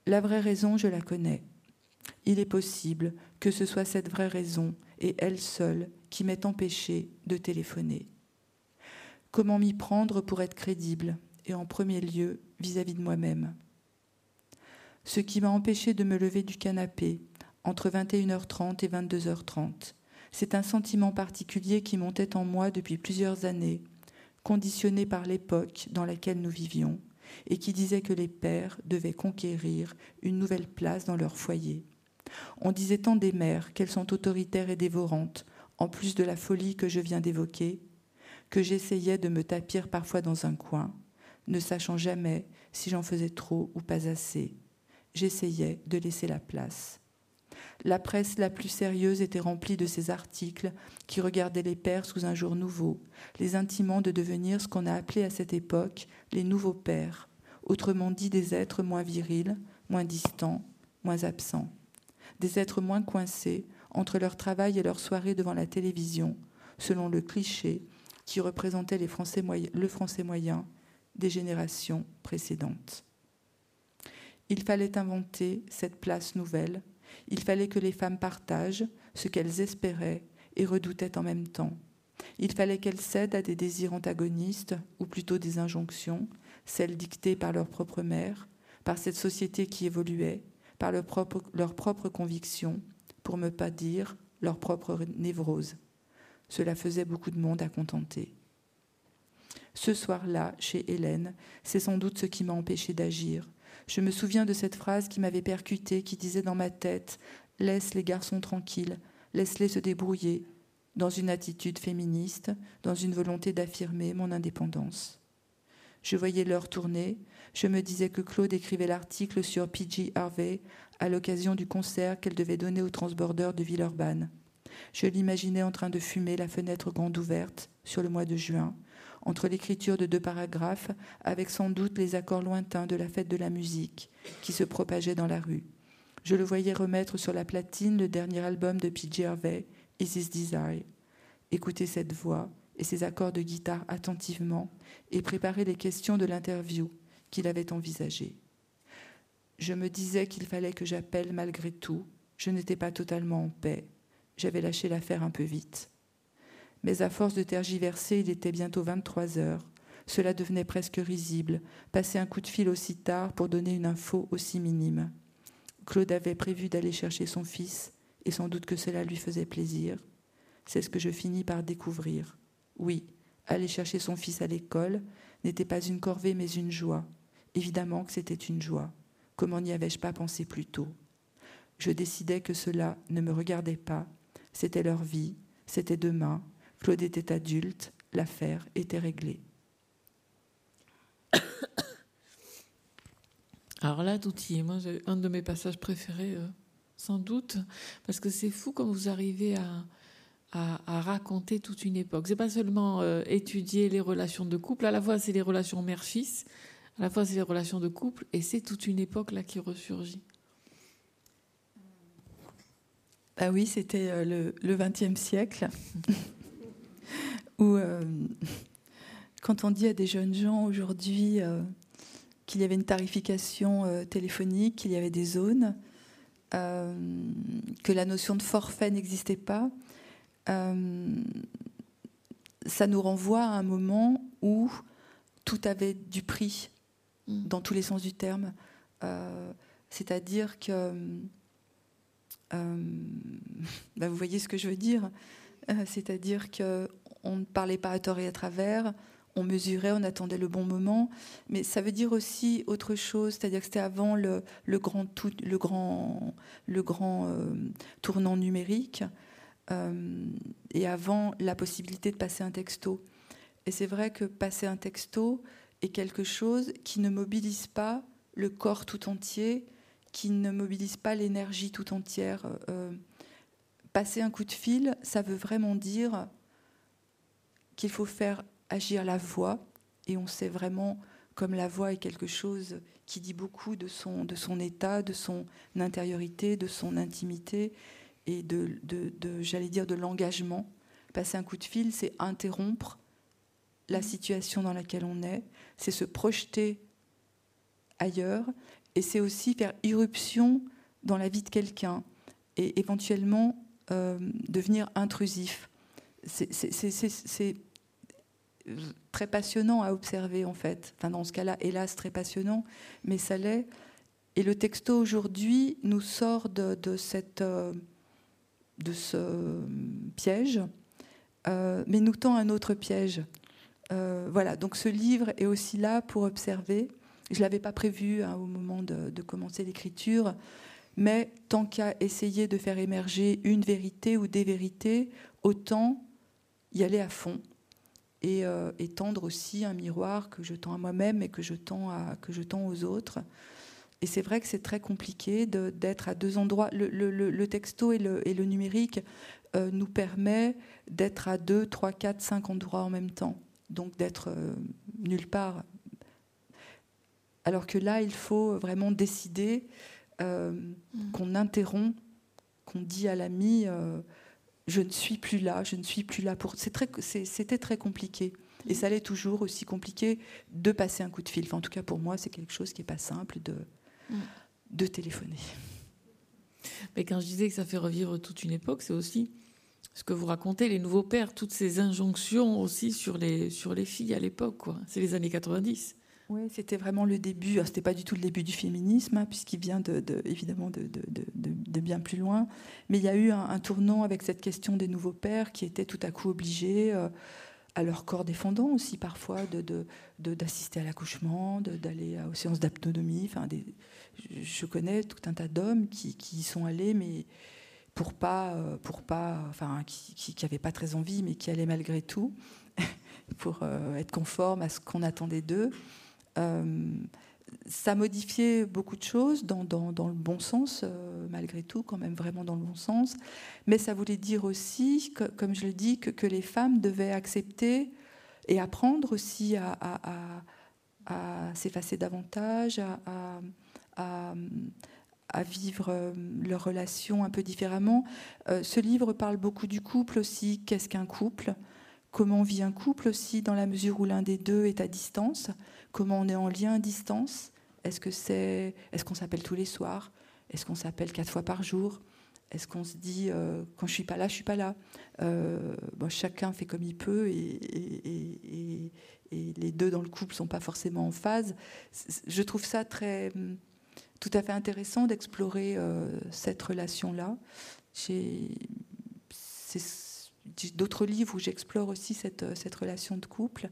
La vraie raison, je la connais. Il est possible que ce soit cette vraie raison, et elle seule, qui m'ait empêché de téléphoner. Comment m'y prendre pour être crédible, et en premier lieu vis-à-vis de moi-même? Ce qui m'a empêché de me lever du canapé entre 21h30 et 22h30, c'est un sentiment particulier qui montait en moi depuis plusieurs années, conditionné par l'époque dans laquelle nous vivions, et qui disait que les pères devaient conquérir une nouvelle place dans leur foyer. On disait tant des mères qu'elles sont autoritaires et dévorantes, en plus de la folie que je viens d'évoquer, que j'essayais de me tapir parfois dans un coin, ne sachant jamais si j'en faisais trop ou pas assez. J'essayais de laisser la place. La presse la plus sérieuse était remplie de ces articles qui regardaient les pères sous un jour nouveau, les intimant de devenir ce qu'on a appelé à cette époque les nouveaux pères, autrement dit des êtres moins virils, moins distants, moins absents, des êtres moins coincés entre leur travail et leur soirée devant la télévision, selon le cliché qui représentait le français moyen des générations précédentes. Il fallait inventer cette place nouvelle il fallait que les femmes partagent ce qu'elles espéraient et redoutaient en même temps. Il fallait qu'elles cèdent à des désirs antagonistes, ou plutôt des injonctions, celles dictées par leur propre mère, par cette société qui évoluait, par leurs propres leur propre convictions, pour ne pas dire leur propre névrose. Cela faisait beaucoup de monde à contenter. Ce soir-là, chez Hélène, c'est sans doute ce qui m'a empêché d'agir, je me souviens de cette phrase qui m'avait percutée, qui disait dans ma tête Laisse les garçons tranquilles, laisse-les se débrouiller, dans une attitude féministe, dans une volonté d'affirmer mon indépendance. Je voyais l'heure tourner, je me disais que Claude écrivait l'article sur P.G. Harvey à l'occasion du concert qu'elle devait donner au transbordeur de Villeurbanne. Je l'imaginais en train de fumer la fenêtre grande ouverte sur le mois de juin, entre l'écriture de deux paragraphes, avec sans doute les accords lointains de la fête de la musique qui se propageait dans la rue. Je le voyais remettre sur la platine le dernier album de P.J. Harvey, Is This Desire. Écouter cette voix et ses accords de guitare attentivement et préparer les questions de l'interview qu'il avait envisagée. Je me disais qu'il fallait que j'appelle malgré tout. Je n'étais pas totalement en paix. J'avais lâché l'affaire un peu vite mais à force de tergiverser, il était bientôt 23 heures. Cela devenait presque risible. Passer un coup de fil aussi tard pour donner une info aussi minime. Claude avait prévu d'aller chercher son fils, et sans doute que cela lui faisait plaisir. C'est ce que je finis par découvrir. Oui, aller chercher son fils à l'école n'était pas une corvée mais une joie. Évidemment que c'était une joie. Comment n'y avais-je pas pensé plus tôt? Je décidais que cela ne me regardait pas. C'était leur vie, c'était demain. Claude était adulte, l'affaire était réglée. Alors là, est. Moi, j'ai un de mes passages préférés, euh, sans doute, parce que c'est fou quand vous arrivez à, à, raconter toute une époque. C'est pas seulement euh, étudier les relations de couple, à la fois c'est les relations mère-fils, à la fois c'est les relations de couple, et c'est toute une époque là qui ressurgit. Ah oui, c'était euh, le XXe siècle, où euh, quand on dit à des jeunes gens aujourd'hui qu'il y avait une tarification téléphonique, qu'il y avait des zones, que la notion de forfait n'existait pas, euh, ça nous renvoie à un moment où tout avait du prix, mm. dans tous les sens du terme. Euh, c'est-à-dire que, euh, bah, vous voyez ce que je veux dire, c'est-à-dire que on ne parlait pas à tort et à travers, on mesurait, on attendait le bon moment, mais ça veut dire aussi autre chose, c'est-à-dire que c'était avant le, grand, tout, le grand, le grand tournant numérique. Euh, et avant la possibilité de passer un texto. Et c'est vrai que passer un texto est quelque chose qui ne mobilise pas le corps tout entier, qui ne mobilise pas l'énergie tout entière. Euh, passer un coup de fil, ça veut vraiment dire qu'il faut faire agir la voix, et on sait vraiment comme la voix est quelque chose qui dit beaucoup de son, de son état, de son intériorité, de son intimité, et de, j'allais dire, de l'engagement. Passer un coup de fil, c'est interrompre la situation dans laquelle on est, c'est se projeter ailleurs, et c'est aussi faire irruption dans la vie de quelqu'un, et éventuellement euh, devenir intrusif. C'est très passionnant à observer, en fait. Enfin, dans ce cas-là, hélas, très passionnant, mais ça l'est. Et le texto aujourd'hui nous sort de. Euh, ce piège, euh, mais nous tend un autre piège. Voilà, donc ce livre est aussi là pour observer. Je ne l'avais pas prévu hein, au moment de, commencer l'écriture, mais tant qu'à essayer de faire émerger une vérité ou des vérités, autant y aller à fond et, euh, tendre aussi un miroir que je tends à moi-même et que je tends, que je tends aux autres. Et c'est vrai que c'est très compliqué d'être à deux endroits. Le, texto et le, numérique euh, nous permet d'être à deux, trois, quatre, cinq endroits en même temps. Donc d'être euh, nulle part. Alors que là, il faut vraiment décider euh, mm. qu'on interrompt, qu'on dit à l'ami je ne suis plus là, je ne suis plus là pour. C'était très compliqué. Et ça l'est toujours aussi compliqué de passer un coup de fil. en tout cas, pour moi, c'est quelque chose qui n'est pas simple de, de téléphoner. Mais quand je disais que ça fait revivre toute une époque, c'est aussi ce que vous racontez, les nouveaux pères, toutes ces injonctions aussi sur les, sur les filles à l'époque. C'est les années 90. Oui, c'était vraiment le début. C'était pas du tout le début du féminisme, hein, puisqu'il vient de, évidemment de, bien plus loin. Mais il y a eu un, tournant avec cette question des nouveaux pères qui étaient tout à coup obligés. Euh, à leur corps défendant aussi parfois d'assister à l'accouchement, d'aller aux séances d'autonomie. Enfin, je connais tout un tas d'hommes qui, qui, y sont allés, mais pour pas, pour pas, enfin, qui n'avaient pas très envie, mais qui allaient malgré tout pour euh, être conformes à ce qu'on attendait d'eux. Euh, ça modifiait beaucoup de choses dans, le bon sens, euh, malgré tout, quand même vraiment dans le bon sens. Mais ça voulait dire aussi, comme je le dis, que, les femmes devaient accepter et apprendre aussi à, s'effacer davantage, à, vivre euh, leurs relations un peu différemment. Ce livre parle beaucoup du couple aussi. Qu'est-ce qu'un couple? Comment vit un couple aussi, dans la mesure où l'un des deux est à distance? Comment on est en lien à distance. Est-ce que c'est, est-ce qu'on s'appelle tous les soirs? Est-ce qu'on s'appelle quatre fois par jour? Est-ce qu'on se dit euh, quand je suis pas là, je suis pas là? Euh, Chacun fait comme il peut et, les deux dans le couple sont pas forcément en phase. Je trouve ça très tout à fait intéressant d'explorer cette relation-là. J'ai d'autres livres où j'explore aussi cette, cette relation de couple.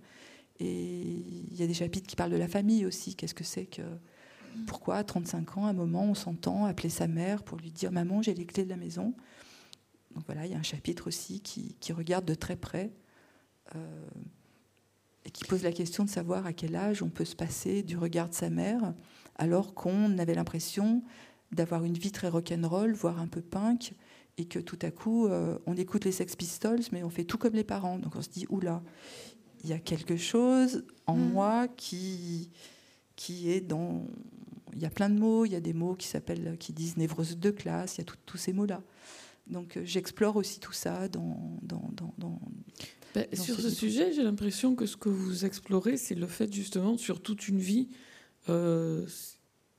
Et il y a des chapitres qui parlent de la famille aussi. Qu'est-ce que c'est que. Pourquoi, à 35 ans, à un moment, on s'entend appeler sa mère pour lui dire Maman, j'ai les clés de la maison Donc voilà, il y a un chapitre aussi qui, regarde de très près euh, et qui pose la question de savoir à quel âge on peut se passer du regard de sa mère, alors qu'on avait l'impression d'avoir une vie très rock'n'roll, voire un peu punk, et que tout à coup, euh, on écoute les Sex Pistols, mais on fait tout comme les parents. Donc on se dit, oula, il y a quelque chose en mm. moi qui, qui est dans... Il y a plein de mots, il y a des mots qui s'appellent, qui disent névrose de classe, il y a tous ces mots-là. Donc euh, j'explore aussi tout ça dans... dans, dans, ben, sur ce, sujet, j'ai l'impression que ce que vous explorez, c'est le fait justement, sur toute une vie, euh,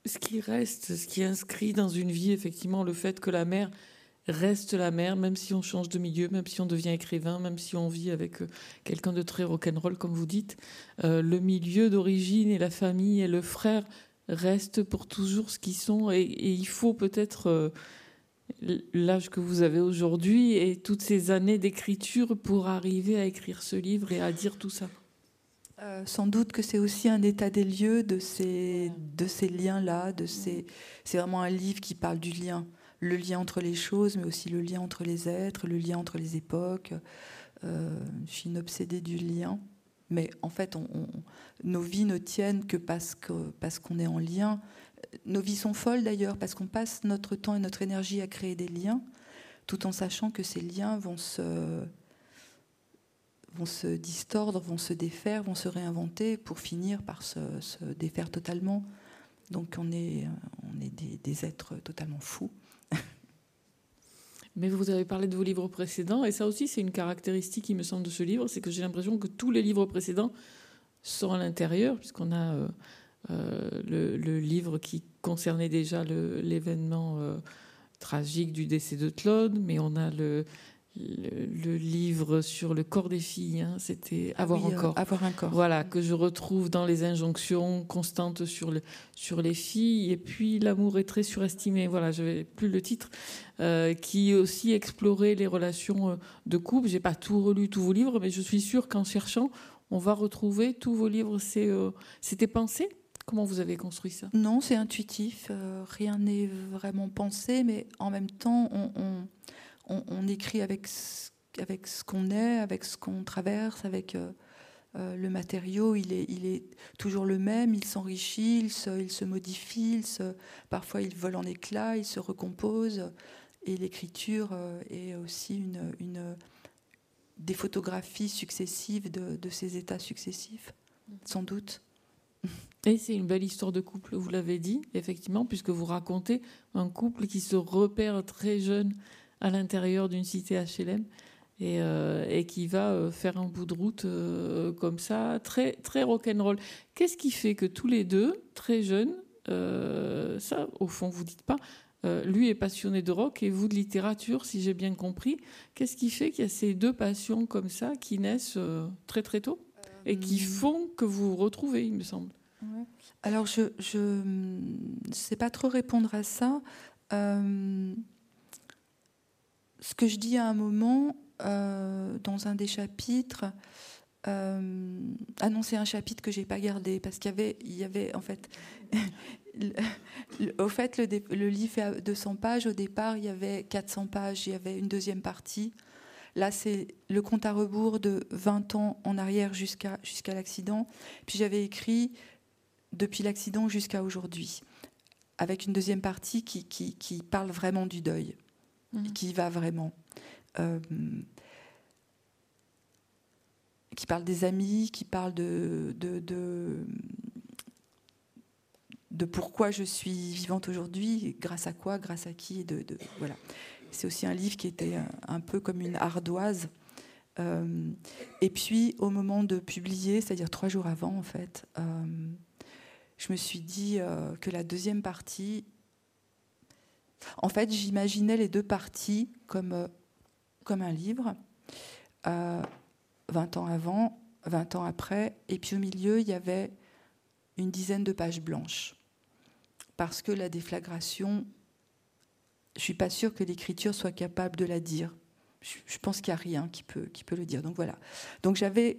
ce qui reste, ce qui est inscrit dans une vie, effectivement, le fait que la mère reste la mère, même si on change de milieu, même si on devient écrivain, même si on vit avec euh, quelqu'un de très rock'n'roll, comme vous dites. Euh, le milieu d'origine et la famille et le frère restent pour toujours ce qu'ils sont. Et, il faut peut-être euh, l'âge que vous avez aujourd'hui et toutes ces années d'écriture pour arriver à écrire ce livre et à dire tout ça. sans doute que c'est aussi un état des lieux de ces, de ces liens-là. De ces... C'est vraiment un livre qui parle du lien le lien entre les choses, mais aussi le lien entre les êtres, le lien entre les époques. Euh, je suis une obsédée du lien. Mais en fait, nos vies ne tiennent que parce qu'on est en lien. Nos vies sont folles d'ailleurs, parce qu'on passe notre temps et notre énergie à créer des liens, tout en sachant que ces liens vont se, distordre, vont se défaire, vont se réinventer pour finir par se, défaire totalement. Donc on est des êtres totalement fous. Mais vous avez parlé de vos livres précédents, et ça aussi, c'est une caractéristique, il me semble, de ce livre, c'est que j'ai l'impression que tous les livres précédents sont à l'intérieur, puisqu'on a euh, euh, le, livre qui concernait déjà l'événement euh, tragique du décès de Claude, mais on a le, le, livre sur le corps des filles, hein, c'était ah avoir un corps. Avoir un corps. Voilà, que je retrouve dans les injonctions constantes sur, le, sur les filles. Et puis l'amour est très surestimé. Voilà, je vais plus le titre, euh, qui aussi explorait les relations euh, de couple. J'ai pas tout relu tous vos livres, mais je suis sûre qu'en cherchant, on va retrouver tous vos livres. Euh, c'était pensé? Comment vous avez construit ça? Non, c'est intuitif. rien n'est vraiment pensé, mais en même temps, on on, écrit avec ce, avec ce qu'on est, avec ce qu'on traverse, avec euh, euh, le matériau. Il est, toujours le même, il s'enrichit, il se, modifie, parfois il vole en éclats, il se recompose. Et l'écriture euh, est aussi une, une, des photographies successives de, de ces états successifs, sans doute. Et c'est une belle histoire de couple, vous l'avez dit, effectivement, puisque vous racontez un couple qui se repère très jeune à l'intérieur d'une cité HLM et, euh, et qui va euh, faire un bout de route euh, comme ça, très, très rock'n'roll. Qu'est-ce qui fait que tous les deux, très jeunes, ça, au fond, vous dites pas, lui est passionné de rock et vous de littérature, si j'ai bien compris. Qu'est-ce qui fait qu'il y a ces deux passions comme ça qui naissent très très tôt et qui font que vous vous retrouvez, il me semble? Alors, je ne sais pas trop répondre à ça ce que je dis à un moment euh, dans un des chapitres, euh, annoncer un chapitre que j'ai pas gardé parce qu'il y avait, il y avait en fait, au fait le, le, livre fait 200 pages. Au départ, il y avait 400 pages. Il y avait une deuxième partie. Là, c'est le compte à rebours de 20 ans en arrière jusqu'à jusqu'à l'accident. Puis j'avais écrit depuis l'accident jusqu'à aujourd'hui, avec une deuxième partie qui, qui, qui parle vraiment du deuil. Mhm. qui va vraiment. Euh, qui parle des amis, qui parle de, de, de, pourquoi je suis vivante aujourd'hui, grâce à quoi, grâce à qui. De, voilà. C'est aussi un livre qui était un, peu comme une ardoise. Euh, et puis, au moment de publier, c'est-à-dire trois jours avant, en fait, euh, je me suis dit que la deuxième partie en fait, j'imaginais les deux parties comme, euh, comme un livre. Euh, 20 ans avant, 20 ans après. Et puis au milieu, il y avait une dizaine de pages blanches. Parce que la déflagration, je ne suis pas sûre que l'écriture soit capable de la dire. Je pense qu'il n'y a rien qui peut, qui peut le dire. Donc voilà. Donc j'avais,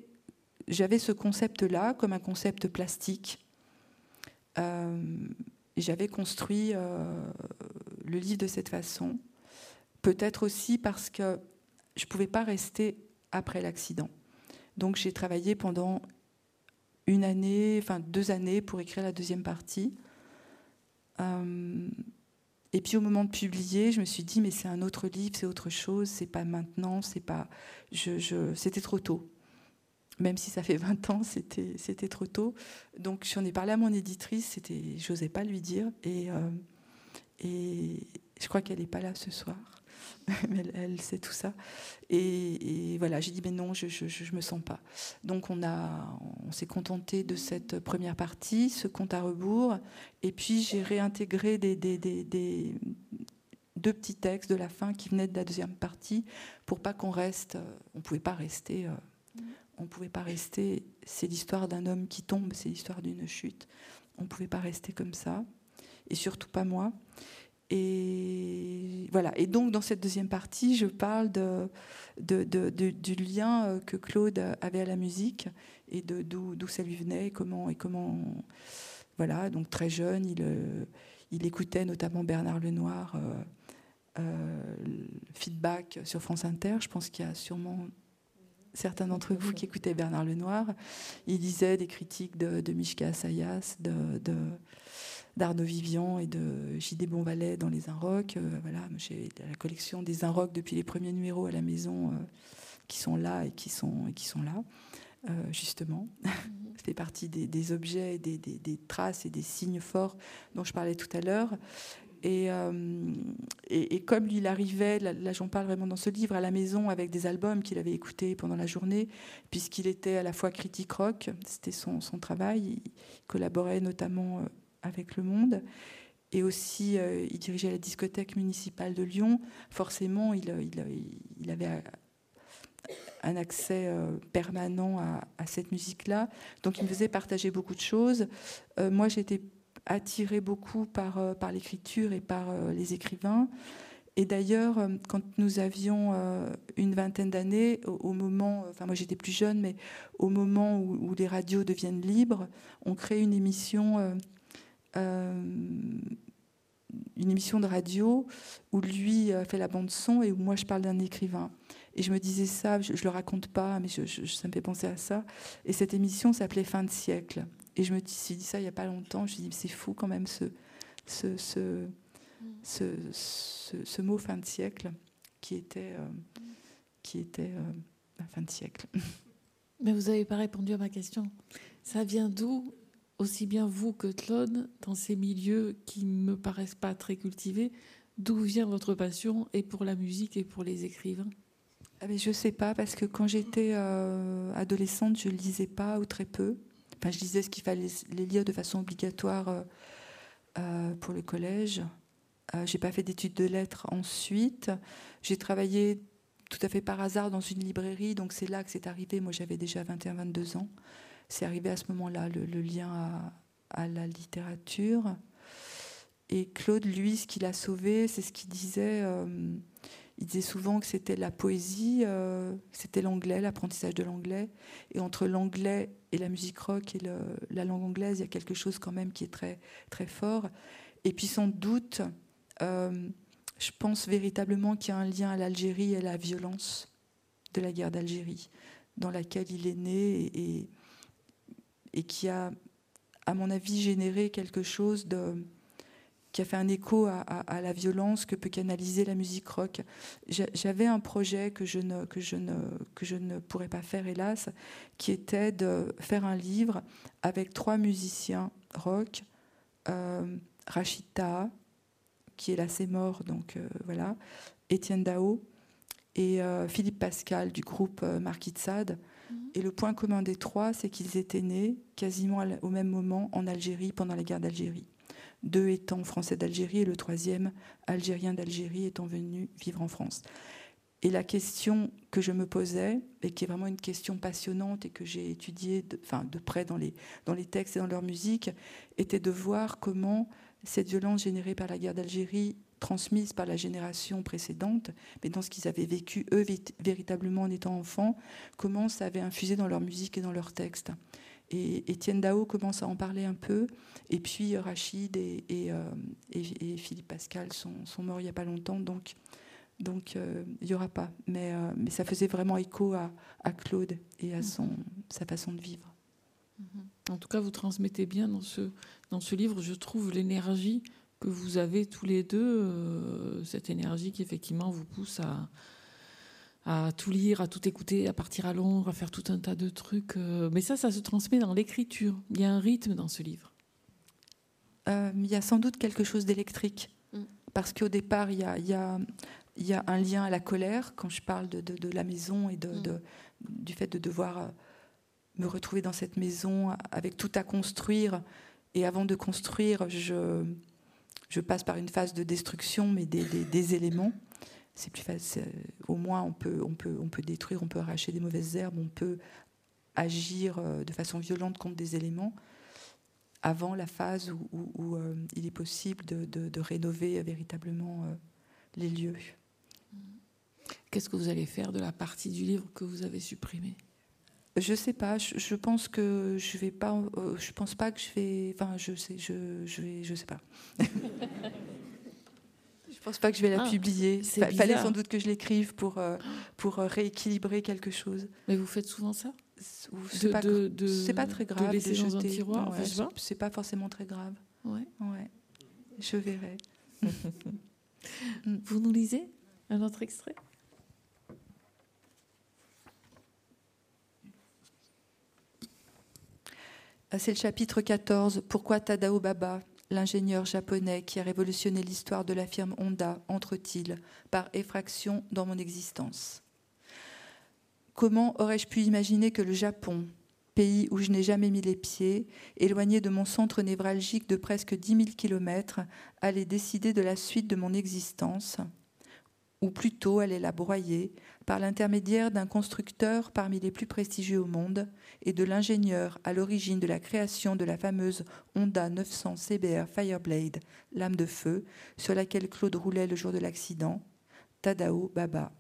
j'avais ce concept-là comme un concept plastique. Euh, j'avais construit euh, le livre de cette façon. Peut-être aussi parce que je ne pouvais pas rester après l'accident. Donc j'ai travaillé pendant une année, enfin deux années pour écrire la deuxième partie. Euh, et puis au moment de publier, je me suis dit mais c'est un autre livre, c'est autre chose, c'est pas maintenant, c'est pas, je, je, c'était trop tôt. Même si ça fait 20 ans, c'était, c'était trop tôt. Donc j'en ai parlé à mon éditrice, c'était, j'osais pas lui dire, et, euh, et je crois qu'elle n'est pas là ce soir. elle, sait tout ça. Et, voilà, j'ai dit, mais non, je ne me sens pas. Donc on, a, on s'est contenté de cette première partie, ce compte à rebours. Et puis j'ai réintégré des, des, des, deux petits textes de la fin qui venaient de la deuxième partie pour pas qu'on reste. On pouvait pas rester. Euh, on pouvait pas rester. C'est l'histoire d'un homme qui tombe, c'est l'histoire d'une chute. On pouvait pas rester comme ça. Et surtout pas moi. Et voilà. Et donc, dans cette deuxième partie, je parle de, du lien euh, que Claude avait à la musique et d'où ça lui venait et comment. Et comment voilà, donc très jeune, il, euh, il écoutait notamment Bernard Lenoir, euh, Feedback sur France Inter. Je pense qu'il y a sûrement certains d'entre vous qui écoutaient Bernard Lenoir. Il disait des critiques de, de Mishka Sayas, de d'Arnaud Vivian et de J.D. Bonvalet dans les Inrocks. Euh, voilà, j'ai la collection des Inrocks depuis les premiers numéros à la maison euh, qui sont là et qui sont, et qui sont là, euh, justement. Ça fait partie des, objets, des, traces et des signes forts dont je parlais tout à l'heure. Et, et, comme il arrivait, là, j'en parle vraiment dans ce livre, à la maison avec des albums qu'il avait écoutés pendant la journée, puisqu'il était à la fois critique rock, c'était son, son, travail, il collaborait notamment avec le monde. Et aussi, euh, il dirigeait la discothèque municipale de Lyon. Forcément, il, il, avait un accès euh, permanent à, cette musique-là. Donc, il me faisait partager beaucoup de choses. Euh, moi, j'étais attirée beaucoup par, l'écriture et par les écrivains. Et d'ailleurs, quand nous avions une vingtaine d'années, au, moment, enfin moi j'étais plus jeune, mais au moment où, les radios deviennent libres, on crée une émission euh, une émission de radio où lui fait la bande son et où moi je parle d'un écrivain. Et je me disais ça, je, ne le raconte pas, mais je, ça me fait penser à ça. Et cette émission s'appelait Fin de siècle. Et je me suis dit ça il y a pas longtemps. Je me suis dit c'est fou quand même ce ce, ce, ce, mot fin de siècle qui était euh, qui était euh, fin de siècle. Mais vous n'avez pas répondu à ma question. Ça vient d'où aussi bien vous que Claude, dans ces milieux qui ne me paraissent pas très cultivés, d'où vient votre passion et pour la musique et pour les écrivains? Ah Je ne sais pas, parce que quand j'étais euh, adolescente, je ne lisais pas ou très peu. Enfin, je lisais ce qu'il fallait les lire de façon obligatoire euh, euh, pour le collège. Euh, j'ai pas fait d'études de lettres ensuite. J'ai travaillé tout à fait par hasard dans une librairie, donc c'est là que c'est arrivé. Moi, j'avais déjà 21-22 ans c'est arrivé à ce moment-là, le, lien à, la littérature. Et Claude, lui, ce qu'il a sauvé, c'est ce qu'il disait. Euh, il disait souvent que c'était la poésie, euh, c'était l'anglais, l'apprentissage de l'anglais. Et entre l'anglais et la musique rock et la langue anglaise, il y a quelque chose quand même qui est très, très fort. Et puis sans doute, euh, je pense véritablement qu'il y a un lien à l'Algérie et à la violence de la guerre d'Algérie, dans laquelle il est né et, et qui a, à mon avis, généré quelque chose de, qui a fait un écho à, la violence que peut canaliser la musique rock. J'avais un projet que je, ne, que, je ne, que je ne pourrais pas faire, hélas, qui était de faire un livre avec trois musiciens rock, euh, Rachita, qui est là, c'est mort, donc euh, voilà, Étienne Dao et euh, Philippe Pascal du groupe euh, Marquis de. Et le point commun des trois, c'est qu'ils étaient nés quasiment au même moment en Algérie pendant la guerre d'Algérie. Deux étant français d'Algérie et le troisième algérien d'Algérie étant venu vivre en France. Et la question que je me posais, et qui est vraiment une question passionnante et que j'ai étudiée de, près dans les textes et dans leur musique, était de voir comment cette violence générée par la guerre d'Algérie, transmise par la génération précédente, mais dans ce qu'ils avaient vécu, eux, véritablement en étant enfants, comment ça avait infusé dans leur musique et dans leurs textes. Et Étienne Dao commence à en parler un peu. Et puis Rachid et, euh, Philippe Pascal sont, morts il n'y a pas longtemps. Donc, donc euh, il n'y aura pas. Mais, euh, mais ça faisait vraiment écho à, Claude et à son, sa façon de vivre. Mhm. En tout cas, vous transmettez bien dans ce, dans ce livre, je trouve, l'énergie que vous avez tous les deux, cette énergie qui effectivement vous pousse à, à tout lire, à tout écouter, à partir à Londres, à faire tout un tas de trucs. Euh, mais ça, ça se transmet dans l'écriture. Il y a un rythme dans ce livre. Euh, il y a sans doute quelque chose d'électrique. Mm. Parce qu'au départ, il y, a, il, y a, il y, a, un lien à la colère quand je parle de, de, la maison et de, mm. du fait de devoir euh, me retrouver dans cette maison avec tout à construire. Et avant de construire, je, je passe par une phase de destruction, mais des, éléments c'est plus facile. Au moins, on peut, on, peut, on peut détruire, on peut arracher des mauvaises herbes, on peut agir euh, de façon violente contre des éléments avant la phase où, euh, il est possible de, rénover véritablement euh, les lieux. Qu'est-ce que vous allez faire de la partie du livre que vous avez supprimée? Je sais pas. Je, pense que je vais pas. je pense pas que je vais. Enfin, je sais. Je, je vais. Je sais pas. Je pense pas que je vais la ah, publier. Il fallait sans doute que je l'écrive pour, euh, pour euh, rééquilibrer quelque chose. Mais vous faites souvent ça? C'est pas, pas, très grave. De laisser dans un tiroir C'est pas forcément très grave. Ouais. ouais. Je verrai. vous nous lisez? Un autre extrait? C'est le chapitre 14. Pourquoi Tadao Baba l'ingénieur japonais qui a révolutionné l'histoire de la firme Honda entre-t-il par effraction dans mon existence? Comment aurais-je pu imaginer que le Japon, pays où je n'ai jamais mis les pieds, éloigné de mon centre névralgique de presque 10 000 kilomètres, allait décider de la suite de mon existence? Ou plutôt allait la broyer, par l'intermédiaire d'un constructeur parmi les plus prestigieux au monde et de l'ingénieur à l'origine de la création de la fameuse Honda 900 CBR Fireblade, lame de feu, sur laquelle Claude roulait le jour de l'accident, Tadao Baba.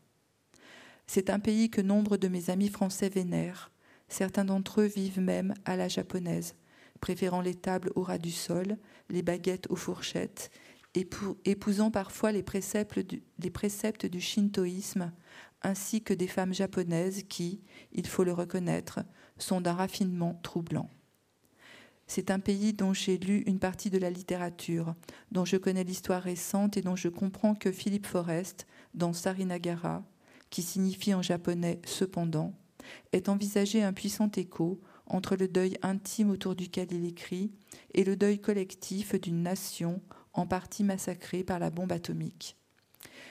C'est un pays que nombre de mes amis français vénèrent. Certains d'entre eux vivent même à la japonaise, préférant les tables au ras du sol, les baguettes aux fourchettes, épousant parfois les préceptes, du, shintoïsme, ainsi que des femmes japonaises qui, il faut le reconnaître, sont d'un raffinement troublant. C'est un pays dont j'ai lu une partie de la littérature, dont je connais l'histoire récente et dont je comprends que Philippe Forrest, dans Sarinagara, qui signifie en japonais cependant, est envisagé un puissant écho entre le deuil intime autour duquel il écrit et le deuil collectif d'une nation en partie massacrée par la bombe atomique.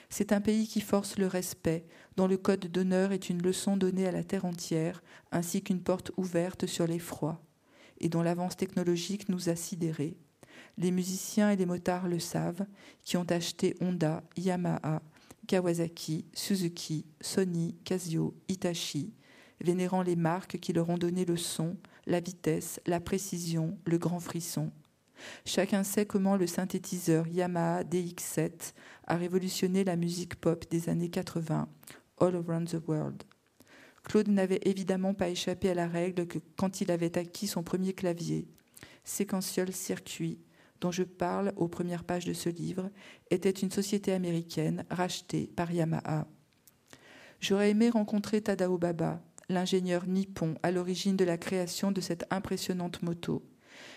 C'est un pays qui force le respect, dont le code d'honneur est une leçon donnée à la terre entière, ainsi qu'une porte ouverte sur l'effroi, et dont l'avance technologique nous a sidérés. Les musiciens et les motards le savent, qui ont acheté Honda, Yamaha, Kawasaki, Suzuki, Sony, Casio, Hitachi, vénérant les marques qui leur ont donné le son, la vitesse, la précision, le grand frisson. Chacun sait comment le synthétiseur Yamaha DX7 a révolutionné la musique pop des années 80, all around the world. Claude n'avait évidemment pas échappé à la règle que quand il avait acquis son premier clavier, Sequential Circuit, dont je parle aux premières pages de ce livre, était une société américaine rachetée par Yamaha. J'aurais aimé rencontrer Tadao Baba, l'ingénieur nippon à l'origine de la création de cette impressionnante moto.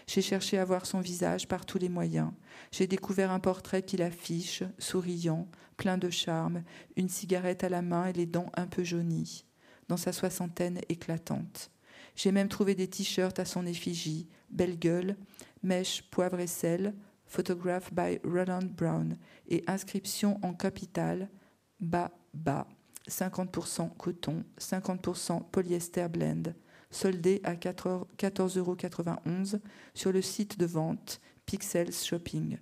J'ai cherché à voir son visage par tous les moyens. J'ai découvert un portrait qui l'affiche, souriant, plein de charme, une cigarette à la main et les dents un peu jaunies, dans sa soixantaine éclatante. J'ai même trouvé des t-shirts à son effigie, belle gueule, mèche, poivre et sel, photograph by Roland Brown et inscription en capital, bas, bas, 50% coton, 50% polyester blend soldé à 14,91 euros sur le site de vente Pixels Shopping.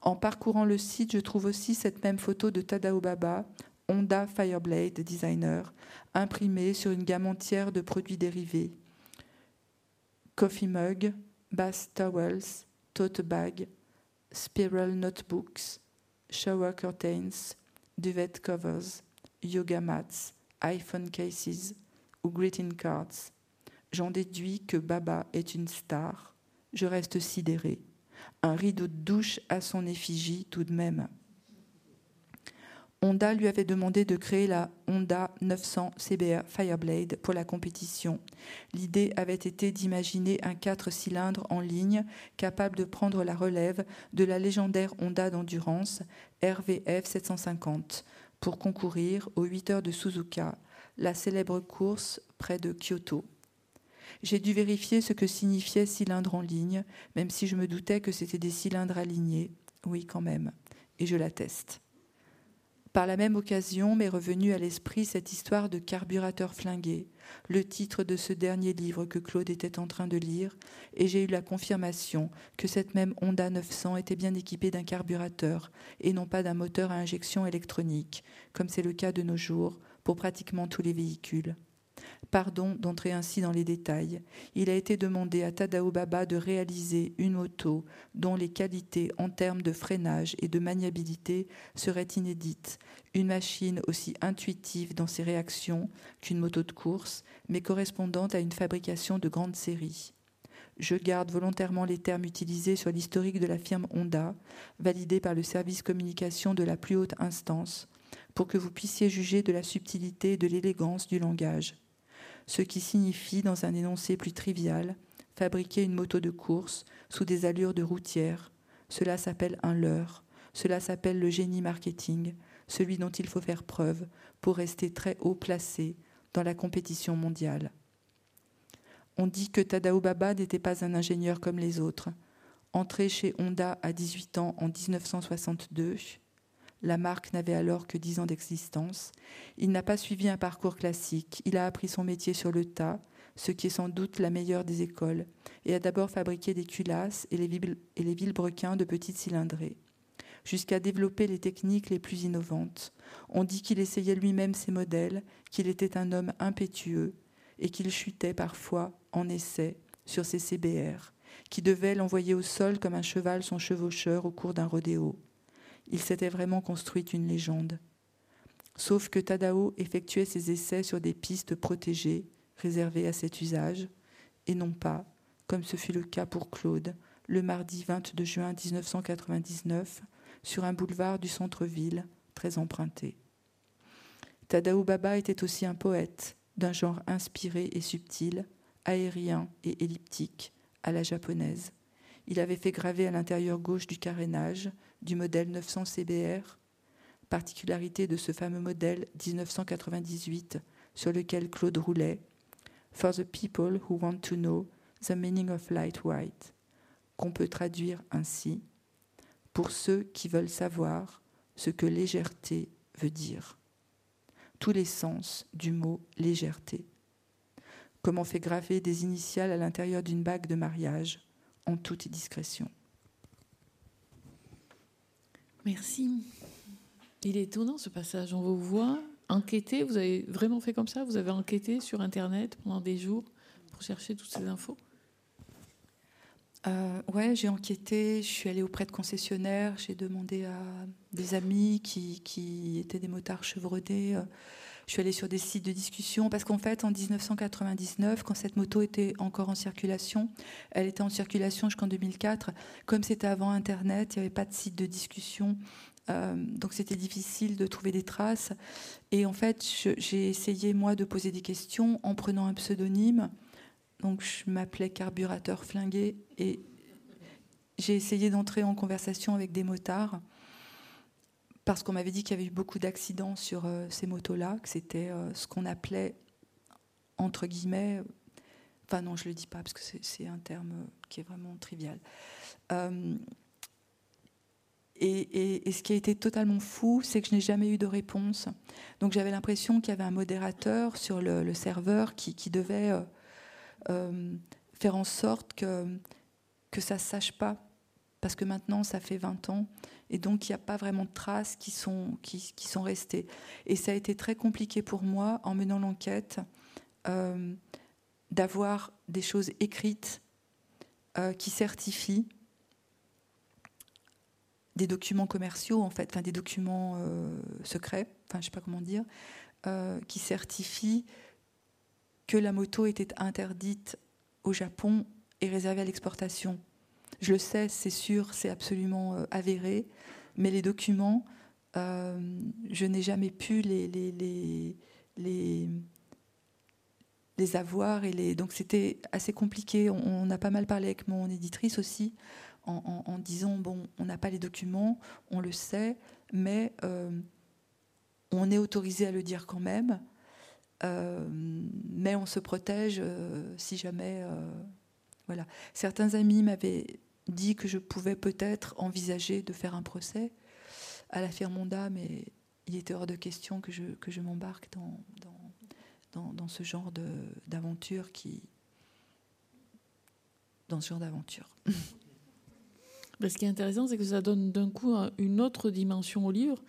En parcourant le site, je trouve aussi cette même photo de Tadao Baba Honda Fireblade Designer, imprimé sur une gamme entière de produits dérivés. Coffee mug, bath towels, tote bag, spiral notebooks, shower curtains, duvet covers, yoga mats, iPhone cases ou greeting cards. J'en déduis que Baba est une star. Je reste sidéré. Un rideau de douche à son effigie tout de même. Honda lui avait demandé de créer la Honda 900 CBR Fireblade pour la compétition. L'idée avait été d'imaginer un 4 cylindres en ligne capable de prendre la relève de la légendaire Honda d'endurance RVF 750 pour concourir aux 8 heures de Suzuka, la célèbre course près de Kyoto. J'ai dû vérifier ce que signifiait cylindre en ligne, même si je me doutais que c'était des cylindres alignés. Oui, quand même. Et je l'atteste. Par la même occasion m'est revenue à l'esprit cette histoire de carburateur flingué, le titre de ce dernier livre que Claude était en train de lire, et j'ai eu la confirmation que cette même Honda 900 était bien équipée d'un carburateur et non pas d'un moteur à injection électronique, comme c'est le cas de nos jours pour pratiquement tous les véhicules. Pardon d'entrer ainsi dans les détails. Il a été demandé à Tadao Baba de réaliser une moto dont les qualités en termes de freinage et de maniabilité seraient inédites. Une machine aussi intuitive dans ses réactions qu'une moto de course, mais correspondante à une fabrication de grande série. Je garde volontairement les termes utilisés sur l'historique de la firme Honda, validés par le service communication de la plus haute instance, pour que vous puissiez juger de la subtilité et de l'élégance du langage ce qui signifie, dans un énoncé plus trivial, fabriquer une moto de course sous des allures de routière. Cela s'appelle un leurre, cela s'appelle le génie marketing, celui dont il faut faire preuve pour rester très haut placé dans la compétition mondiale. On dit que Tadao Baba n'était pas un ingénieur comme les autres. Entré chez Honda à 18 ans en 1962, la marque n'avait alors que dix ans d'existence. Il n'a pas suivi un parcours classique. Il a appris son métier sur le tas, ce qui est sans doute la meilleure des écoles, et a d'abord fabriqué des culasses et les, et vilebrequins de petites cylindrées, jusqu'à développer les techniques les plus innovantes. On dit qu'il essayait lui-même ses modèles, qu'il était un homme impétueux, et qu'il chutait parfois, en essai, sur ses CBR, qui devaient l'envoyer au sol comme un cheval son chevaucheur au cours d'un rodéo il s'était vraiment construit une légende. Sauf que Tadao effectuait ses essais sur des pistes protégées, réservées à cet usage, et non pas, comme ce fut le cas pour Claude, le mardi 22 juin 1999, sur un boulevard du centre-ville, très emprunté. Tadao Baba était aussi un poète, d'un genre inspiré et subtil, aérien et elliptique, à la japonaise. Il avait fait graver à l'intérieur gauche du carénage du modèle 900 CBR, particularité de ce fameux modèle 1998 sur lequel Claude roulait, For the people who want to know the meaning of light white, qu'on peut traduire ainsi, pour ceux qui veulent savoir ce que légèreté veut dire. Tous les sens du mot légèreté. Comme on fait graver des initiales à l'intérieur d'une bague de mariage, en toute discrétion. Merci. Il est étonnant ce passage. On vous voit enquêter. Vous avez vraiment fait comme ça? Vous avez enquêté sur Internet pendant des jours pour chercher toutes ces infos? Euh, ouais, j'ai enquêté, je suis allée auprès de concessionnaires, j'ai demandé à des amis qui, qui étaient des motards chevronés. Euh, je suis allée sur des sites de discussion parce qu'en fait, en 1999, quand cette moto était encore en circulation, elle était en circulation jusqu'en 2004. Comme c'était avant Internet, il n'y avait pas de site de discussion. Euh, donc c'était difficile de trouver des traces. Et en fait, j'ai essayé, moi, de poser des questions en prenant un pseudonyme. Donc je m'appelais Carburateur Flingué et j'ai essayé d'entrer en conversation avec des motards parce qu'on m'avait dit qu'il y avait eu beaucoup d'accidents sur euh, ces motos-là, que c'était euh, ce qu'on appelait, entre guillemets, enfin non, je ne le dis pas parce que c'est un terme qui est vraiment trivial. Euh, et, ce qui a été totalement fou, c'est que je n'ai jamais eu de réponse. Donc j'avais l'impression qu'il y avait un modérateur sur le, serveur qui, devait faire en sorte que, que ça ne sache pas. Parce que maintenant, ça fait 20 ans Et donc, il n'y a pas vraiment de traces qui sont, qui, sont restées. Et ça a été très compliqué pour moi, en menant l'enquête, euh, d'avoir des choses écrites euh, qui certifient des documents commerciaux, en fait, des documents euh, secrets, enfin, je ne sais pas comment dire, qui certifient que la moto était interdite au Japon et réservée à l'exportation. Je le sais, c'est sûr, c'est absolument avéré, mais les documents, euh, je n'ai jamais pu les, les, les, les, avoir. Et. Donc c'était assez compliqué. On, a pas mal parlé avec mon éditrice aussi, en, disant, bon, on n'a pas les documents, on le sait, mais euh, on est autorisé à le dire quand même. mais on se protège si jamais. voilà. Certains amis m'avaient dit que je pouvais peut-être envisager de faire un procès à la Firmonda, mais il était hors de question que je, que je m'embarque dans, dans, dans, ce genre d'aventure qui. dans ce genre d'aventure. ce qui est intéressant, c'est que ça donne d'un coup une autre dimension au livre.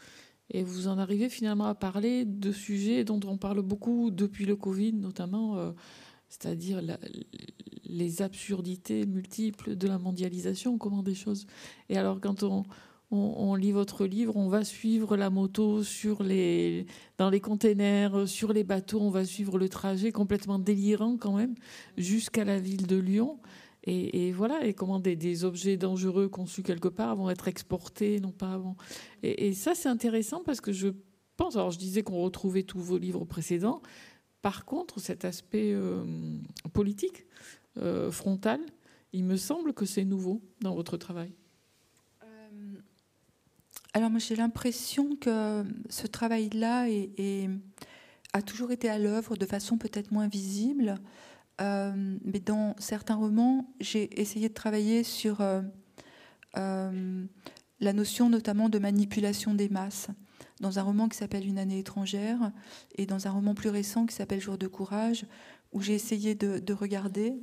Et vous en arrivez finalement à parler de sujets dont on parle beaucoup depuis le Covid, notamment. Euh, c'est-à-dire les absurdités multiples de la mondialisation, comment des choses. Et alors quand on, lit votre livre, on va suivre la moto dans les containers, sur les bateaux, on va suivre le trajet complètement délirant quand même jusqu'à la ville de Lyon. Et, voilà, et comment des, objets dangereux conçus quelque part vont être exportés, non pas avant. Et ça, c'est intéressant parce que je pense, alors je disais qu'on retrouvait tous vos livres précédents, par contre, cet aspect euh, politique, euh, frontal, il me semble que c'est nouveau dans votre travail. Euh, alors moi j'ai l'impression que ce travail-là a toujours été à l'œuvre de façon peut-être moins visible, mais dans certains romans, j'ai essayé de travailler sur la notion notamment de manipulation des masses dans un roman qui s'appelle Une année étrangère et dans un roman plus récent qui s'appelle Jour de courage, où j'ai essayé de, regarder.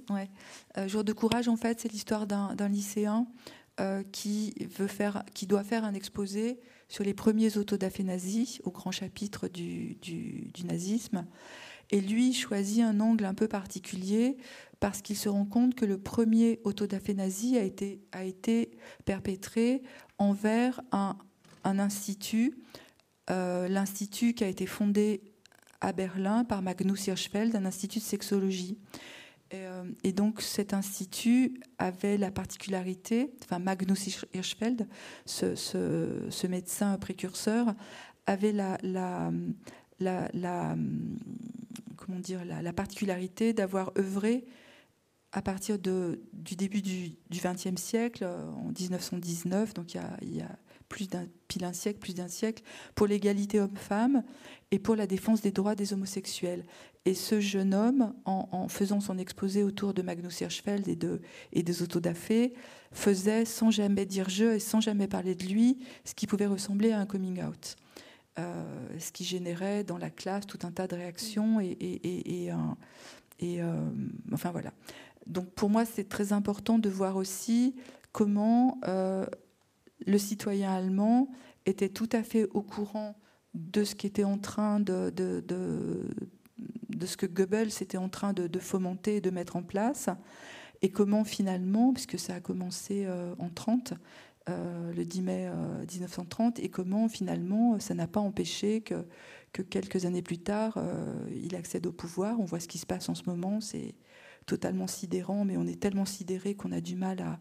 Euh, Jour de courage, en fait, c'est l'histoire d'un lycéen euh, qui, veut faire, qui doit faire un exposé sur les premiers autodafés nazis, au grand chapitre du, nazisme. Et lui choisit un angle un peu particulier parce qu'il se rend compte que le premier autodafé nazi a été, a été perpétré envers un, institut l'institut qui a été fondé à Berlin par Magnus Hirschfeld, un institut de sexologie. Et, euh, donc cet institut avait la particularité, enfin Magnus Hirschfeld, ce, médecin précurseur, avait la, la, la, comment dire, la, particularité d'avoir œuvré à partir de, du début du XXe siècle, en 1919, donc il il y a plus d'un siècle, plus d'un siècle, pour l'égalité homme-femme et pour la défense des droits des homosexuels. Et ce jeune homme, en, faisant son exposé autour de Magnus Hirschfeld et, de, et des autodafés, faisait, sans jamais dire je et sans jamais parler de lui, ce qui pouvait ressembler à un coming out. Euh, ce qui générait dans la classe tout un tas de réactions et, et, et, et euh, enfin voilà. Donc pour moi, c'est très important de voir aussi comment euh, le citoyen allemand était tout à fait au courant de ce qui était en train de, ce que Goebbels était en train de, fomenter et de mettre en place, et comment finalement, puisque ça a commencé euh, en 30, euh, le 10 mai 1930, euh, et comment finalement ça n'a pas empêché que, quelques années plus tard, il accède au pouvoir. On voit ce qui se passe en ce moment, c'est totalement sidérant, mais on est tellement sidéré qu'on a du mal à,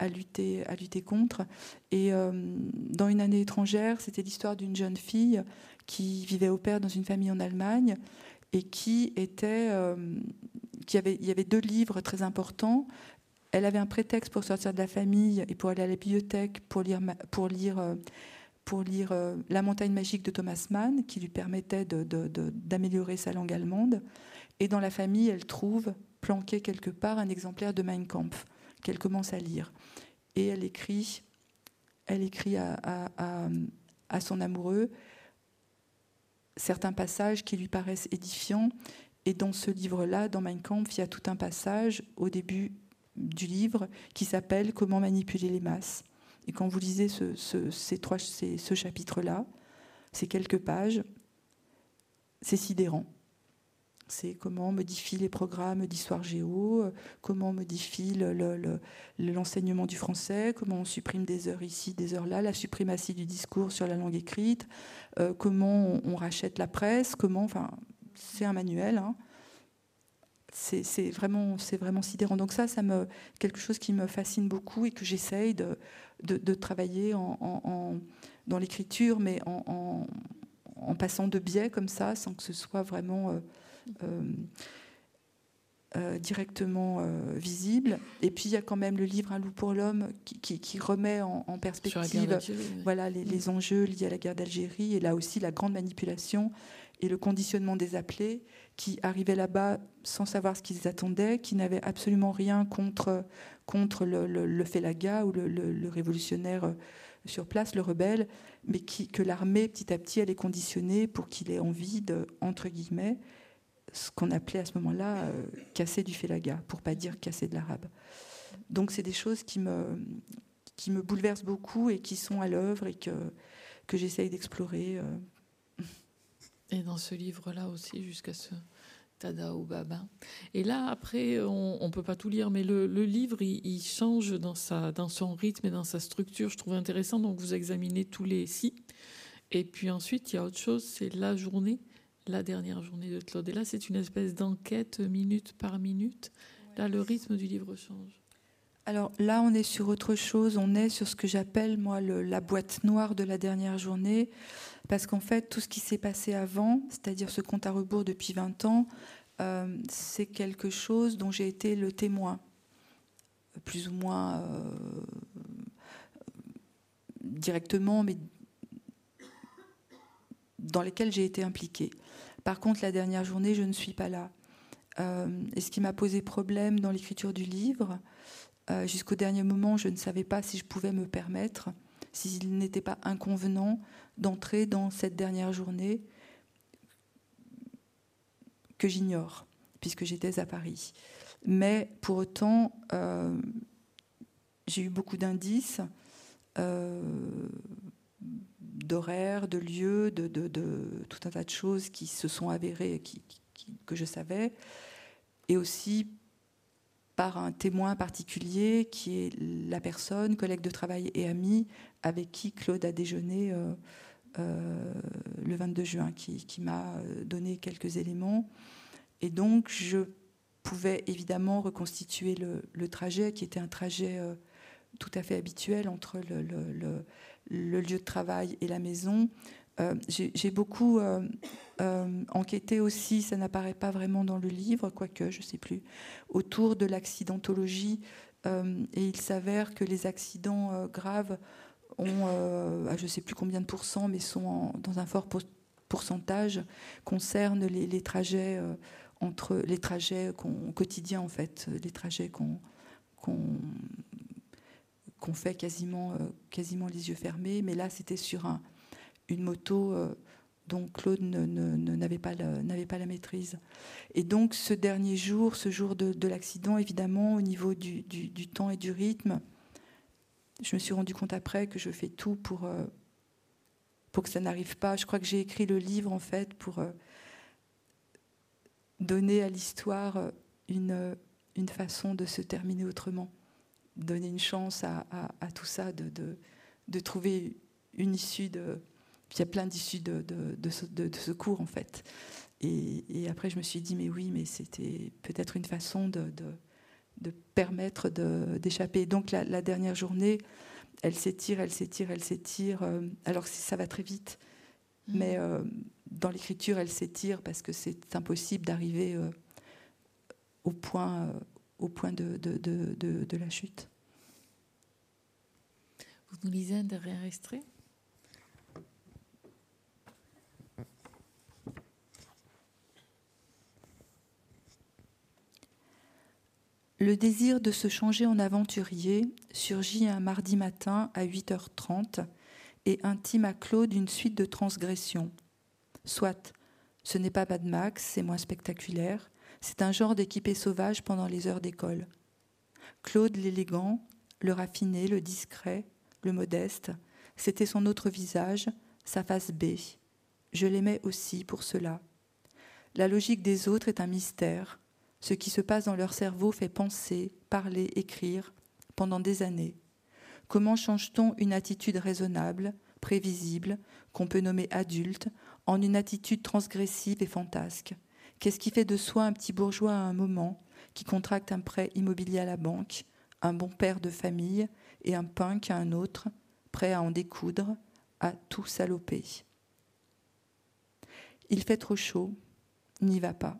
à lutter, contre. Et euh, dans une année étrangère, c'était l'histoire d'une jeune fille qui vivait au père dans une famille en Allemagne et qui était, euh, qui avait, il y avait deux livres très importants. Elle avait un prétexte pour sortir de la famille et pour aller à la bibliothèque pour lire, pour lire, euh, pour lire La montagne magique de Thomas Mann, qui lui permettait d'améliorer sa langue allemande. Et dans la famille, elle trouve planqué quelque part un exemplaire de Mein Kampf qu'elle commence à lire. Et elle écrit, elle écrit à, son amoureux certains passages qui lui paraissent édifiants. Et dans ce livre-là, dans Mein Kampf, il y a tout un passage au début du livre qui s'appelle Comment manipuler les masses. Et quand vous lisez ce, ces ce chapitre-là, ces quelques pages, c'est sidérant. C'est comment on modifie les programmes d'histoire géo, comment on modifie l'enseignement du français, comment on supprime des heures ici, des heures là, la suprématie du discours sur la langue écrite, euh, comment on, rachète la presse, comment. Enfin, c'est un manuel. Hein. C'est vraiment, vraiment sidérant. Donc ça, ça me quelque chose qui me fascine beaucoup et que j'essaye de, de, travailler en, dans l'écriture, mais en, passant de biais comme ça, sans que ce soit vraiment euh, directement visible. Et puis il y a quand même le livre Un loup pour l'homme qui, remet en, perspective voilà, les, les, enjeux liés à la guerre d'Algérie et là aussi la grande manipulation et le conditionnement des appelés qui arrivaient là-bas sans savoir ce qu'ils attendaient, qui n'avaient absolument rien contre, contre le, le, le Félaga ou le, révolutionnaire euh, sur place, le rebelle, mais qui, que l'armée petit à petit allait conditionner pour qu'il ait envie de, entre guillemets, ce qu'on appelait à ce moment-là euh, casser du Félaga, pour pas dire casser de l'arabe. Donc c'est des choses qui me, qui me bouleversent beaucoup et qui sont à l'œuvre et que, que j'essaye d'explorer. Euh, et dans ce livre-là aussi, jusqu'à ce Tada ou Baba. Et là, après, on ne peut pas tout lire, mais le, livre, il, change dans, sa, dans son rythme et dans sa structure. Je trouve intéressant. Donc, vous examinez tous les si. Et puis ensuite, il y a autre chose, c'est la journée, la dernière journée de Claude. Et là, c'est une espèce d'enquête minute par minute. Là, le rythme du livre change. Alors là, on est sur autre chose. On est sur ce que j'appelle, moi, la boîte noire de la dernière journée. Parce qu'en fait, tout ce qui s'est passé avant, c'est-à-dire ce compte à rebours depuis 20 ans, euh, c'est quelque chose dont j'ai été le témoin, plus ou moins euh, directement, mais dans lesquels j'ai été impliquée. Par contre, la dernière journée, je ne suis pas là. Euh, et ce qui m'a posé problème dans l'écriture du livre, jusqu'au dernier moment, je ne savais pas si je pouvais me permettre, s'il n'était pas inconvenant d'entrer dans cette dernière journée que j'ignore, puisque j'étais à Paris. Mais pour autant, euh, j'ai eu beaucoup d'indices euh, d'horaires, de lieux, de, tout un tas de choses qui se sont avérées, qui, que je savais, et aussi par un témoin particulier qui est la personne, collègue de travail et ami, avec qui Claude a déjeuné euh, euh, le 22 juin, qui, m'a euh, donné quelques éléments. Et donc, je pouvais évidemment reconstituer le, trajet, qui était un trajet tout à fait habituel entre le, lieu de travail et la maison. J'ai beaucoup enquêté aussi, ça n'apparaît pas vraiment dans le livre, quoique je ne sais plus, autour de l'accidentologie. et il s'avère que les accidents graves ont, euh, je ne sais plus combien de pourcents, mais sont dans un fort pourcentage, concernent les, trajets euh, entre les trajets quotidiens en fait, les trajets qu'on qu'on fait quasiment, euh, quasiment les yeux fermés. Mais là, c'était sur un, une moto dont Claude n'avait pas, pas la maîtrise. Et donc, ce dernier jour, ce jour de, l'accident, évidemment, au niveau du, temps et du rythme, je me suis rendu compte après que je fais tout pour, euh, pour que ça n'arrive pas. Je crois que j'ai écrit le livre en fait pour euh, donner à l'histoire euh, une, une façon de se terminer autrement, donner une chance à, à, tout ça, de, de, de, trouver une issue. De, il y a plein d'issues de, de, secours en fait. Et, et, après, je me suis dit, mais oui, mais c'était peut-être une façon de permettre d'échapper. Donc la, dernière journée, elle s'étire, elle s'étire, elle s'étire. Euh, alors ça va très vite, mm. mais euh, dans l'écriture, elle s'étire parce que c'est impossible d'arriver euh, au point, au point de, de, la chute. Vous nous lisez un dernier extrait Le désir de se changer en aventurier surgit un mardi matin à 8h30 et intime à Claude une suite de transgressions. Soit, ce n'est pas Mad Max, c'est moins spectaculaire, c'est un genre d'équipé sauvage pendant les heures d'école. Claude l'élégant, le raffiné, le discret, le modeste. C'était son autre visage, sa face B. Je l'aimais aussi pour cela. La logique des autres est un mystère. Ce qui se passe dans leur cerveau fait penser, parler, écrire pendant des années. Comment change-t-on une attitude raisonnable, prévisible, qu'on peut nommer adulte, en une attitude transgressive et fantasque? Qu'est-ce qui fait de soi un petit bourgeois à un moment, qui contracte un prêt immobilier à la banque, un bon père de famille et un punk à un autre, prêt à en découdre, à tout saloper. Il fait trop chaud, n'y va pas,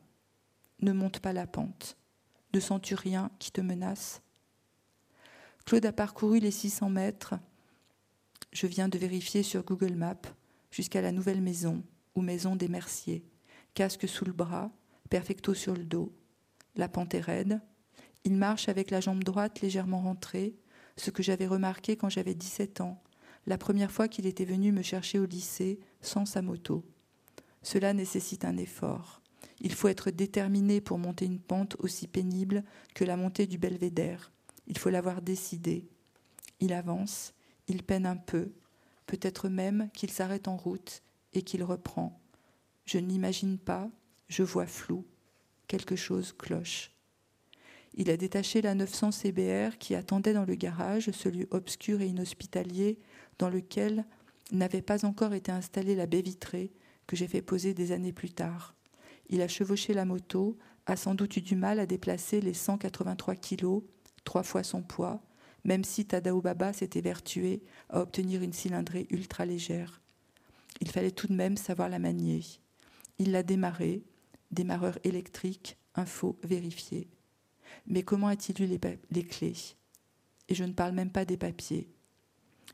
ne monte pas la pente, ne sens-tu rien qui te menace? Claude a parcouru les 600 mètres, je viens de vérifier sur Google Maps, jusqu'à la nouvelle maison, ou maison des Merciers, casque sous le bras, perfecto sur le dos. La pente est raide. Il marche avec la jambe droite légèrement rentrée, ce que j'avais remarqué quand j'avais 17 ans, la première fois qu'il était venu me chercher au lycée sans sa moto. Cela nécessite un effort. Il faut être déterminé pour monter une pente aussi pénible que la montée du belvédère. Il faut l'avoir décidé. Il avance, il peine un peu, peut-être même qu'il s'arrête en route et qu'il reprend. Je n'imagine pas, je vois flou. Quelque chose cloche. Il a détaché la 900 CBR qui attendait dans le garage, ce lieu obscur et inhospitalier dans lequel n'avait pas encore été installée la baie vitrée que j'ai fait poser des années plus tard. Il a chevauché la moto, a sans doute eu du mal à déplacer les 183 kilos, trois fois son poids, même si Tadao Baba s'était vertué à obtenir une cylindrée ultra légère. Il fallait tout de même savoir la manier. Il l'a démarré, démarreur électrique, info vérifié. Mais comment a-t-il eu les, clés? Et je ne parle même pas des papiers.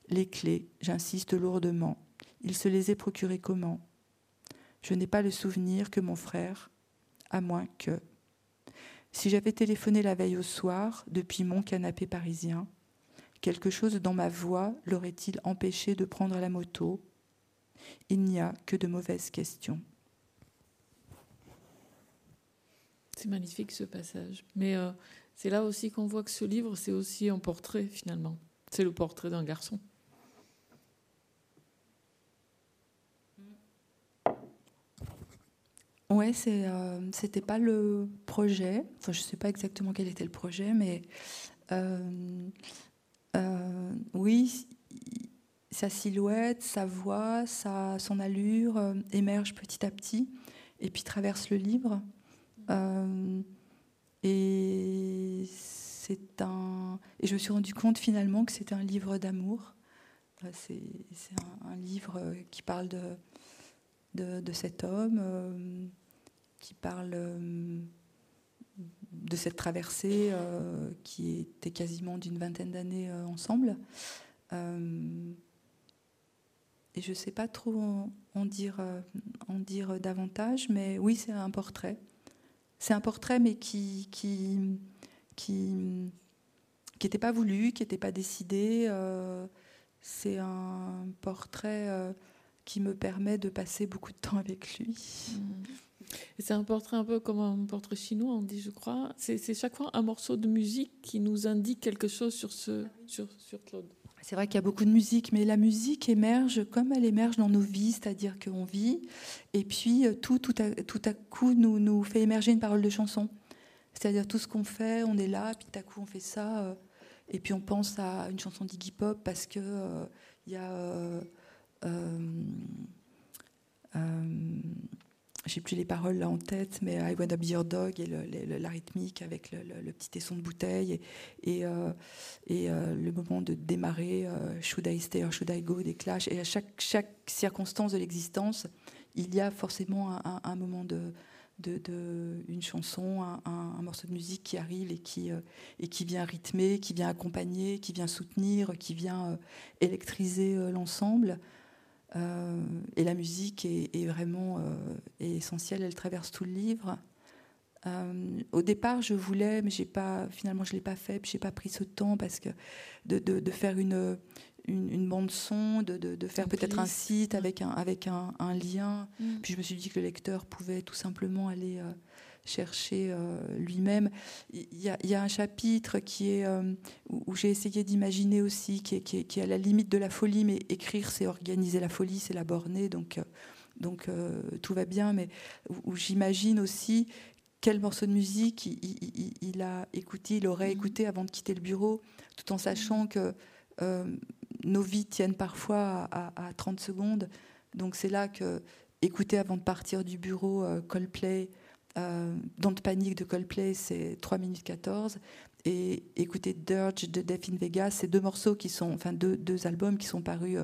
Les clés, j'insiste lourdement. Il se les est procurées comment? Je n'ai pas le souvenir que mon frère, à moins que. Si j'avais téléphoné la veille au soir, depuis mon canapé parisien, quelque chose dans ma voix l'aurait-il empêché de prendre la moto? Il n'y a que de mauvaises questions. C'est magnifique ce passage. Mais euh, c'est là aussi qu'on voit que ce livre, c'est aussi un portrait finalement. C'est le portrait d'un garçon. Ouais, c'est, euh, c'était pas le projet. Enfin, je sais pas exactement quel était le projet, mais euh, euh, oui, sa silhouette, sa voix, sa, son allure émerge petit à petit et puis traverse le livre. Et c'est un. Et je me suis rendu compte finalement que c'était un livre d'amour. C'est, c'est un, livre qui parle de de, cet homme euh, qui parle euh, de cette traversée euh, qui était quasiment d'une vingtaine d'années ensemble. et je ne sais pas trop en, dire, en dire davantage, mais oui, c'est un portrait. C'est un portrait, mais qui qui qui n'était pas voulu, qui n'était pas décidé. c'est un portrait qui me permet de passer beaucoup de temps avec lui. C'est un portrait un peu comme un portrait chinois, on dit, je crois. C'est chaque fois un morceau de musique qui nous indique quelque chose sur, ce, sur, sur Claude. C'est vrai qu'il y a beaucoup de musique, mais la musique émerge comme elle émerge dans nos vies, c'est-à-dire qu'on vit, et puis euh, tout, tout, à, tout à coup nous, fait émerger une parole de chanson. C'est-à-dire tout ce qu'on fait, on est là, puis tout à coup on fait ça, euh, et puis on pense à une chanson d'Iggy Pop parce que euh, il y a euh, euh, j'ai plus les paroles là en tête, mais I Wanna Be Your Dog et la rythmique avec le, petit tesson de bouteille et, et, euh, le moment de démarrer Should I Stay or Should I Go des Clash. Et à chaque, chaque circonstance de l'existence, il y a forcément un, moment de, une chanson, un, morceau de musique qui arrive et qui, et qui vient rythmer, qui vient accompagner, qui vient soutenir, qui vient électriser l'ensemble. Euh, et la musique est, vraiment euh, essentielle, elle traverse tout le livre. Euh, au départ, je voulais, mais j'ai pas, finalement, je l'ai pas fait. J'ai pas pris ce temps parce que de, de, faire une, une, bande son, de, de faire peut-être un site avec un avec un, un lien. Mm. Puis je me suis dit que le lecteur pouvait tout simplement aller chercher lui-même. Il y, a, un chapitre qui est où, j'ai essayé d'imaginer aussi, qui est, qui, est, à la limite de la folie, mais écrire, c'est organiser la folie, c'est la borner, donc, donc tout va bien, mais où, j'imagine aussi quel morceau de musique il, a écouté, il aurait mmh. écouté avant de quitter le bureau, tout en sachant que nos vies tiennent parfois à, 30 secondes. Donc c'est là que écouter avant de partir du bureau euh, Coldplay, euh, Don't Panic de Coldplay, c'est 3 minutes 14. Et écouter Dirge de Death in Vegas, c'est deux morceaux qui sont, enfin deux, albums qui sont parus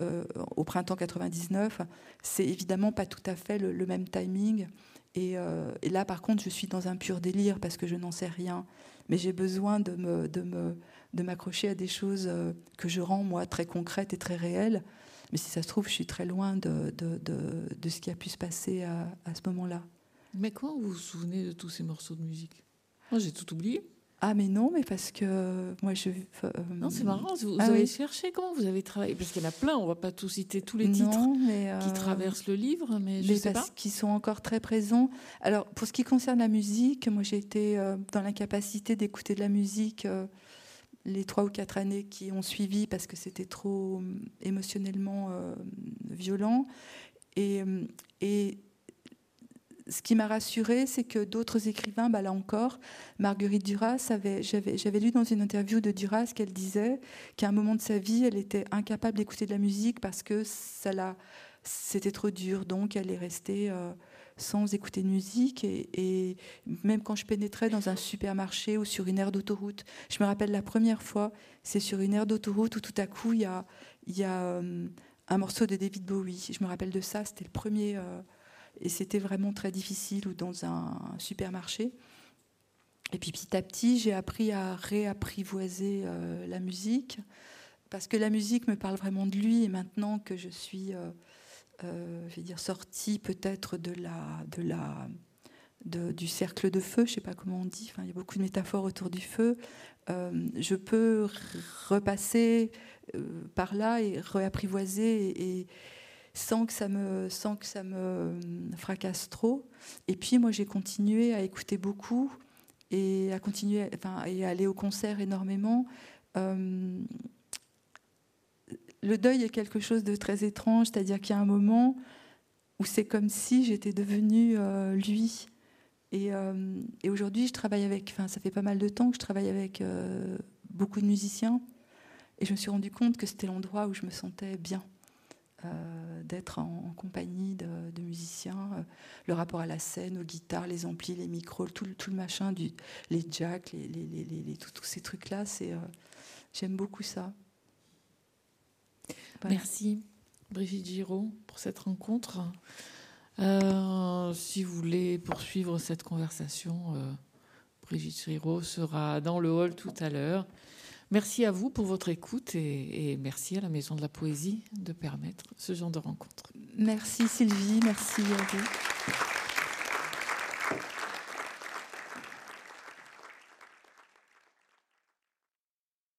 euh, au printemps 99. C'est évidemment pas tout à fait le, même timing. Et, et, là, par contre, je suis dans un pur délire parce que je n'en sais rien. Mais j'ai besoin de me, de de m'accrocher à des choses euh, que je rends, moi, très concrètes et très réelles. Mais si ça se trouve, je suis très loin de, de, de, ce qui a pu se passer à, à ce moment-là. Mais comment vous vous souvenez de tous ces morceaux de musique? Moi, j'ai tout oublié. Ah mais non, mais parce que moi je. Euh, non, c'est marrant. Vous, ah avez cherché comment vous avez travaillé? Parce qu'il y en a plein. On va pas tout citer tous les titres mais qui euh, traversent le livre, mais je mais sais parce qu'ils sont encore très présents. Alors pour ce qui concerne la musique, moi j'ai été dans l'incapacité d'écouter de la musique les trois ou quatre années qui ont suivi parce que c'était trop euh, émotionnellement euh, violent. Et, euh, et, ce qui m'a rassurée, c'est que d'autres écrivains, bah là encore, Marguerite Duras, j'avais lu dans une interview de Duras qu'elle disait qu'à un moment de sa vie, elle était incapable d'écouter de la musique parce que c'était trop dur. Donc elle est restée sans écouter de musique. Et, même quand je pénétrais dans un supermarché ou sur une aire d'autoroute, je me rappelle la première fois, c'est sur une aire d'autoroute où tout à coup il y a, y a euh, un morceau de David Bowie. Je me rappelle de ça, c'était le premier. Euh, et c'était vraiment très difficile, ou dans un supermarché. Et puis petit à petit, j'ai appris à réapprivoiser euh, la musique, parce que la musique me parle vraiment de lui, et maintenant que je suis euh, je vais dire, sortie peut-être de la, de la, du cercle de feu, je ne sais pas comment on dit, enfin, il y a beaucoup de métaphores autour du feu, euh, je peux repasser euh, par là et réapprivoiser et, sans que ça me sans que ça me fracasse trop. Et puis moi j'ai continué à écouter beaucoup et à continuer, enfin, et aller au concert énormément le deuil est quelque chose de très étrange, c'est-à-dire qu'il y a un moment où c'est comme si j'étais devenue euh, lui. Euh, et, aujourd'hui, je travaille avec, enfin, ça fait pas mal de temps que je travaille avec euh, beaucoup de musiciens, et je me suis rendu compte que c'était l'endroit où je me sentais bien. D'être en, compagnie de, musiciens, le rapport à la scène, aux guitares, les amplis, les micros, tout, le machin, les jacks, tous ces trucs-là, c'est, j'aime beaucoup ça. Merci Brigitte Giraud pour cette rencontre. Euh, si vous voulez poursuivre cette conversation, euh, Brigitte Giraud sera dans le hall tout à l'heure. Merci à vous pour votre écoute et, merci à la Maison de la Poésie de permettre ce genre de rencontre. Merci Sylvie, merci à vous.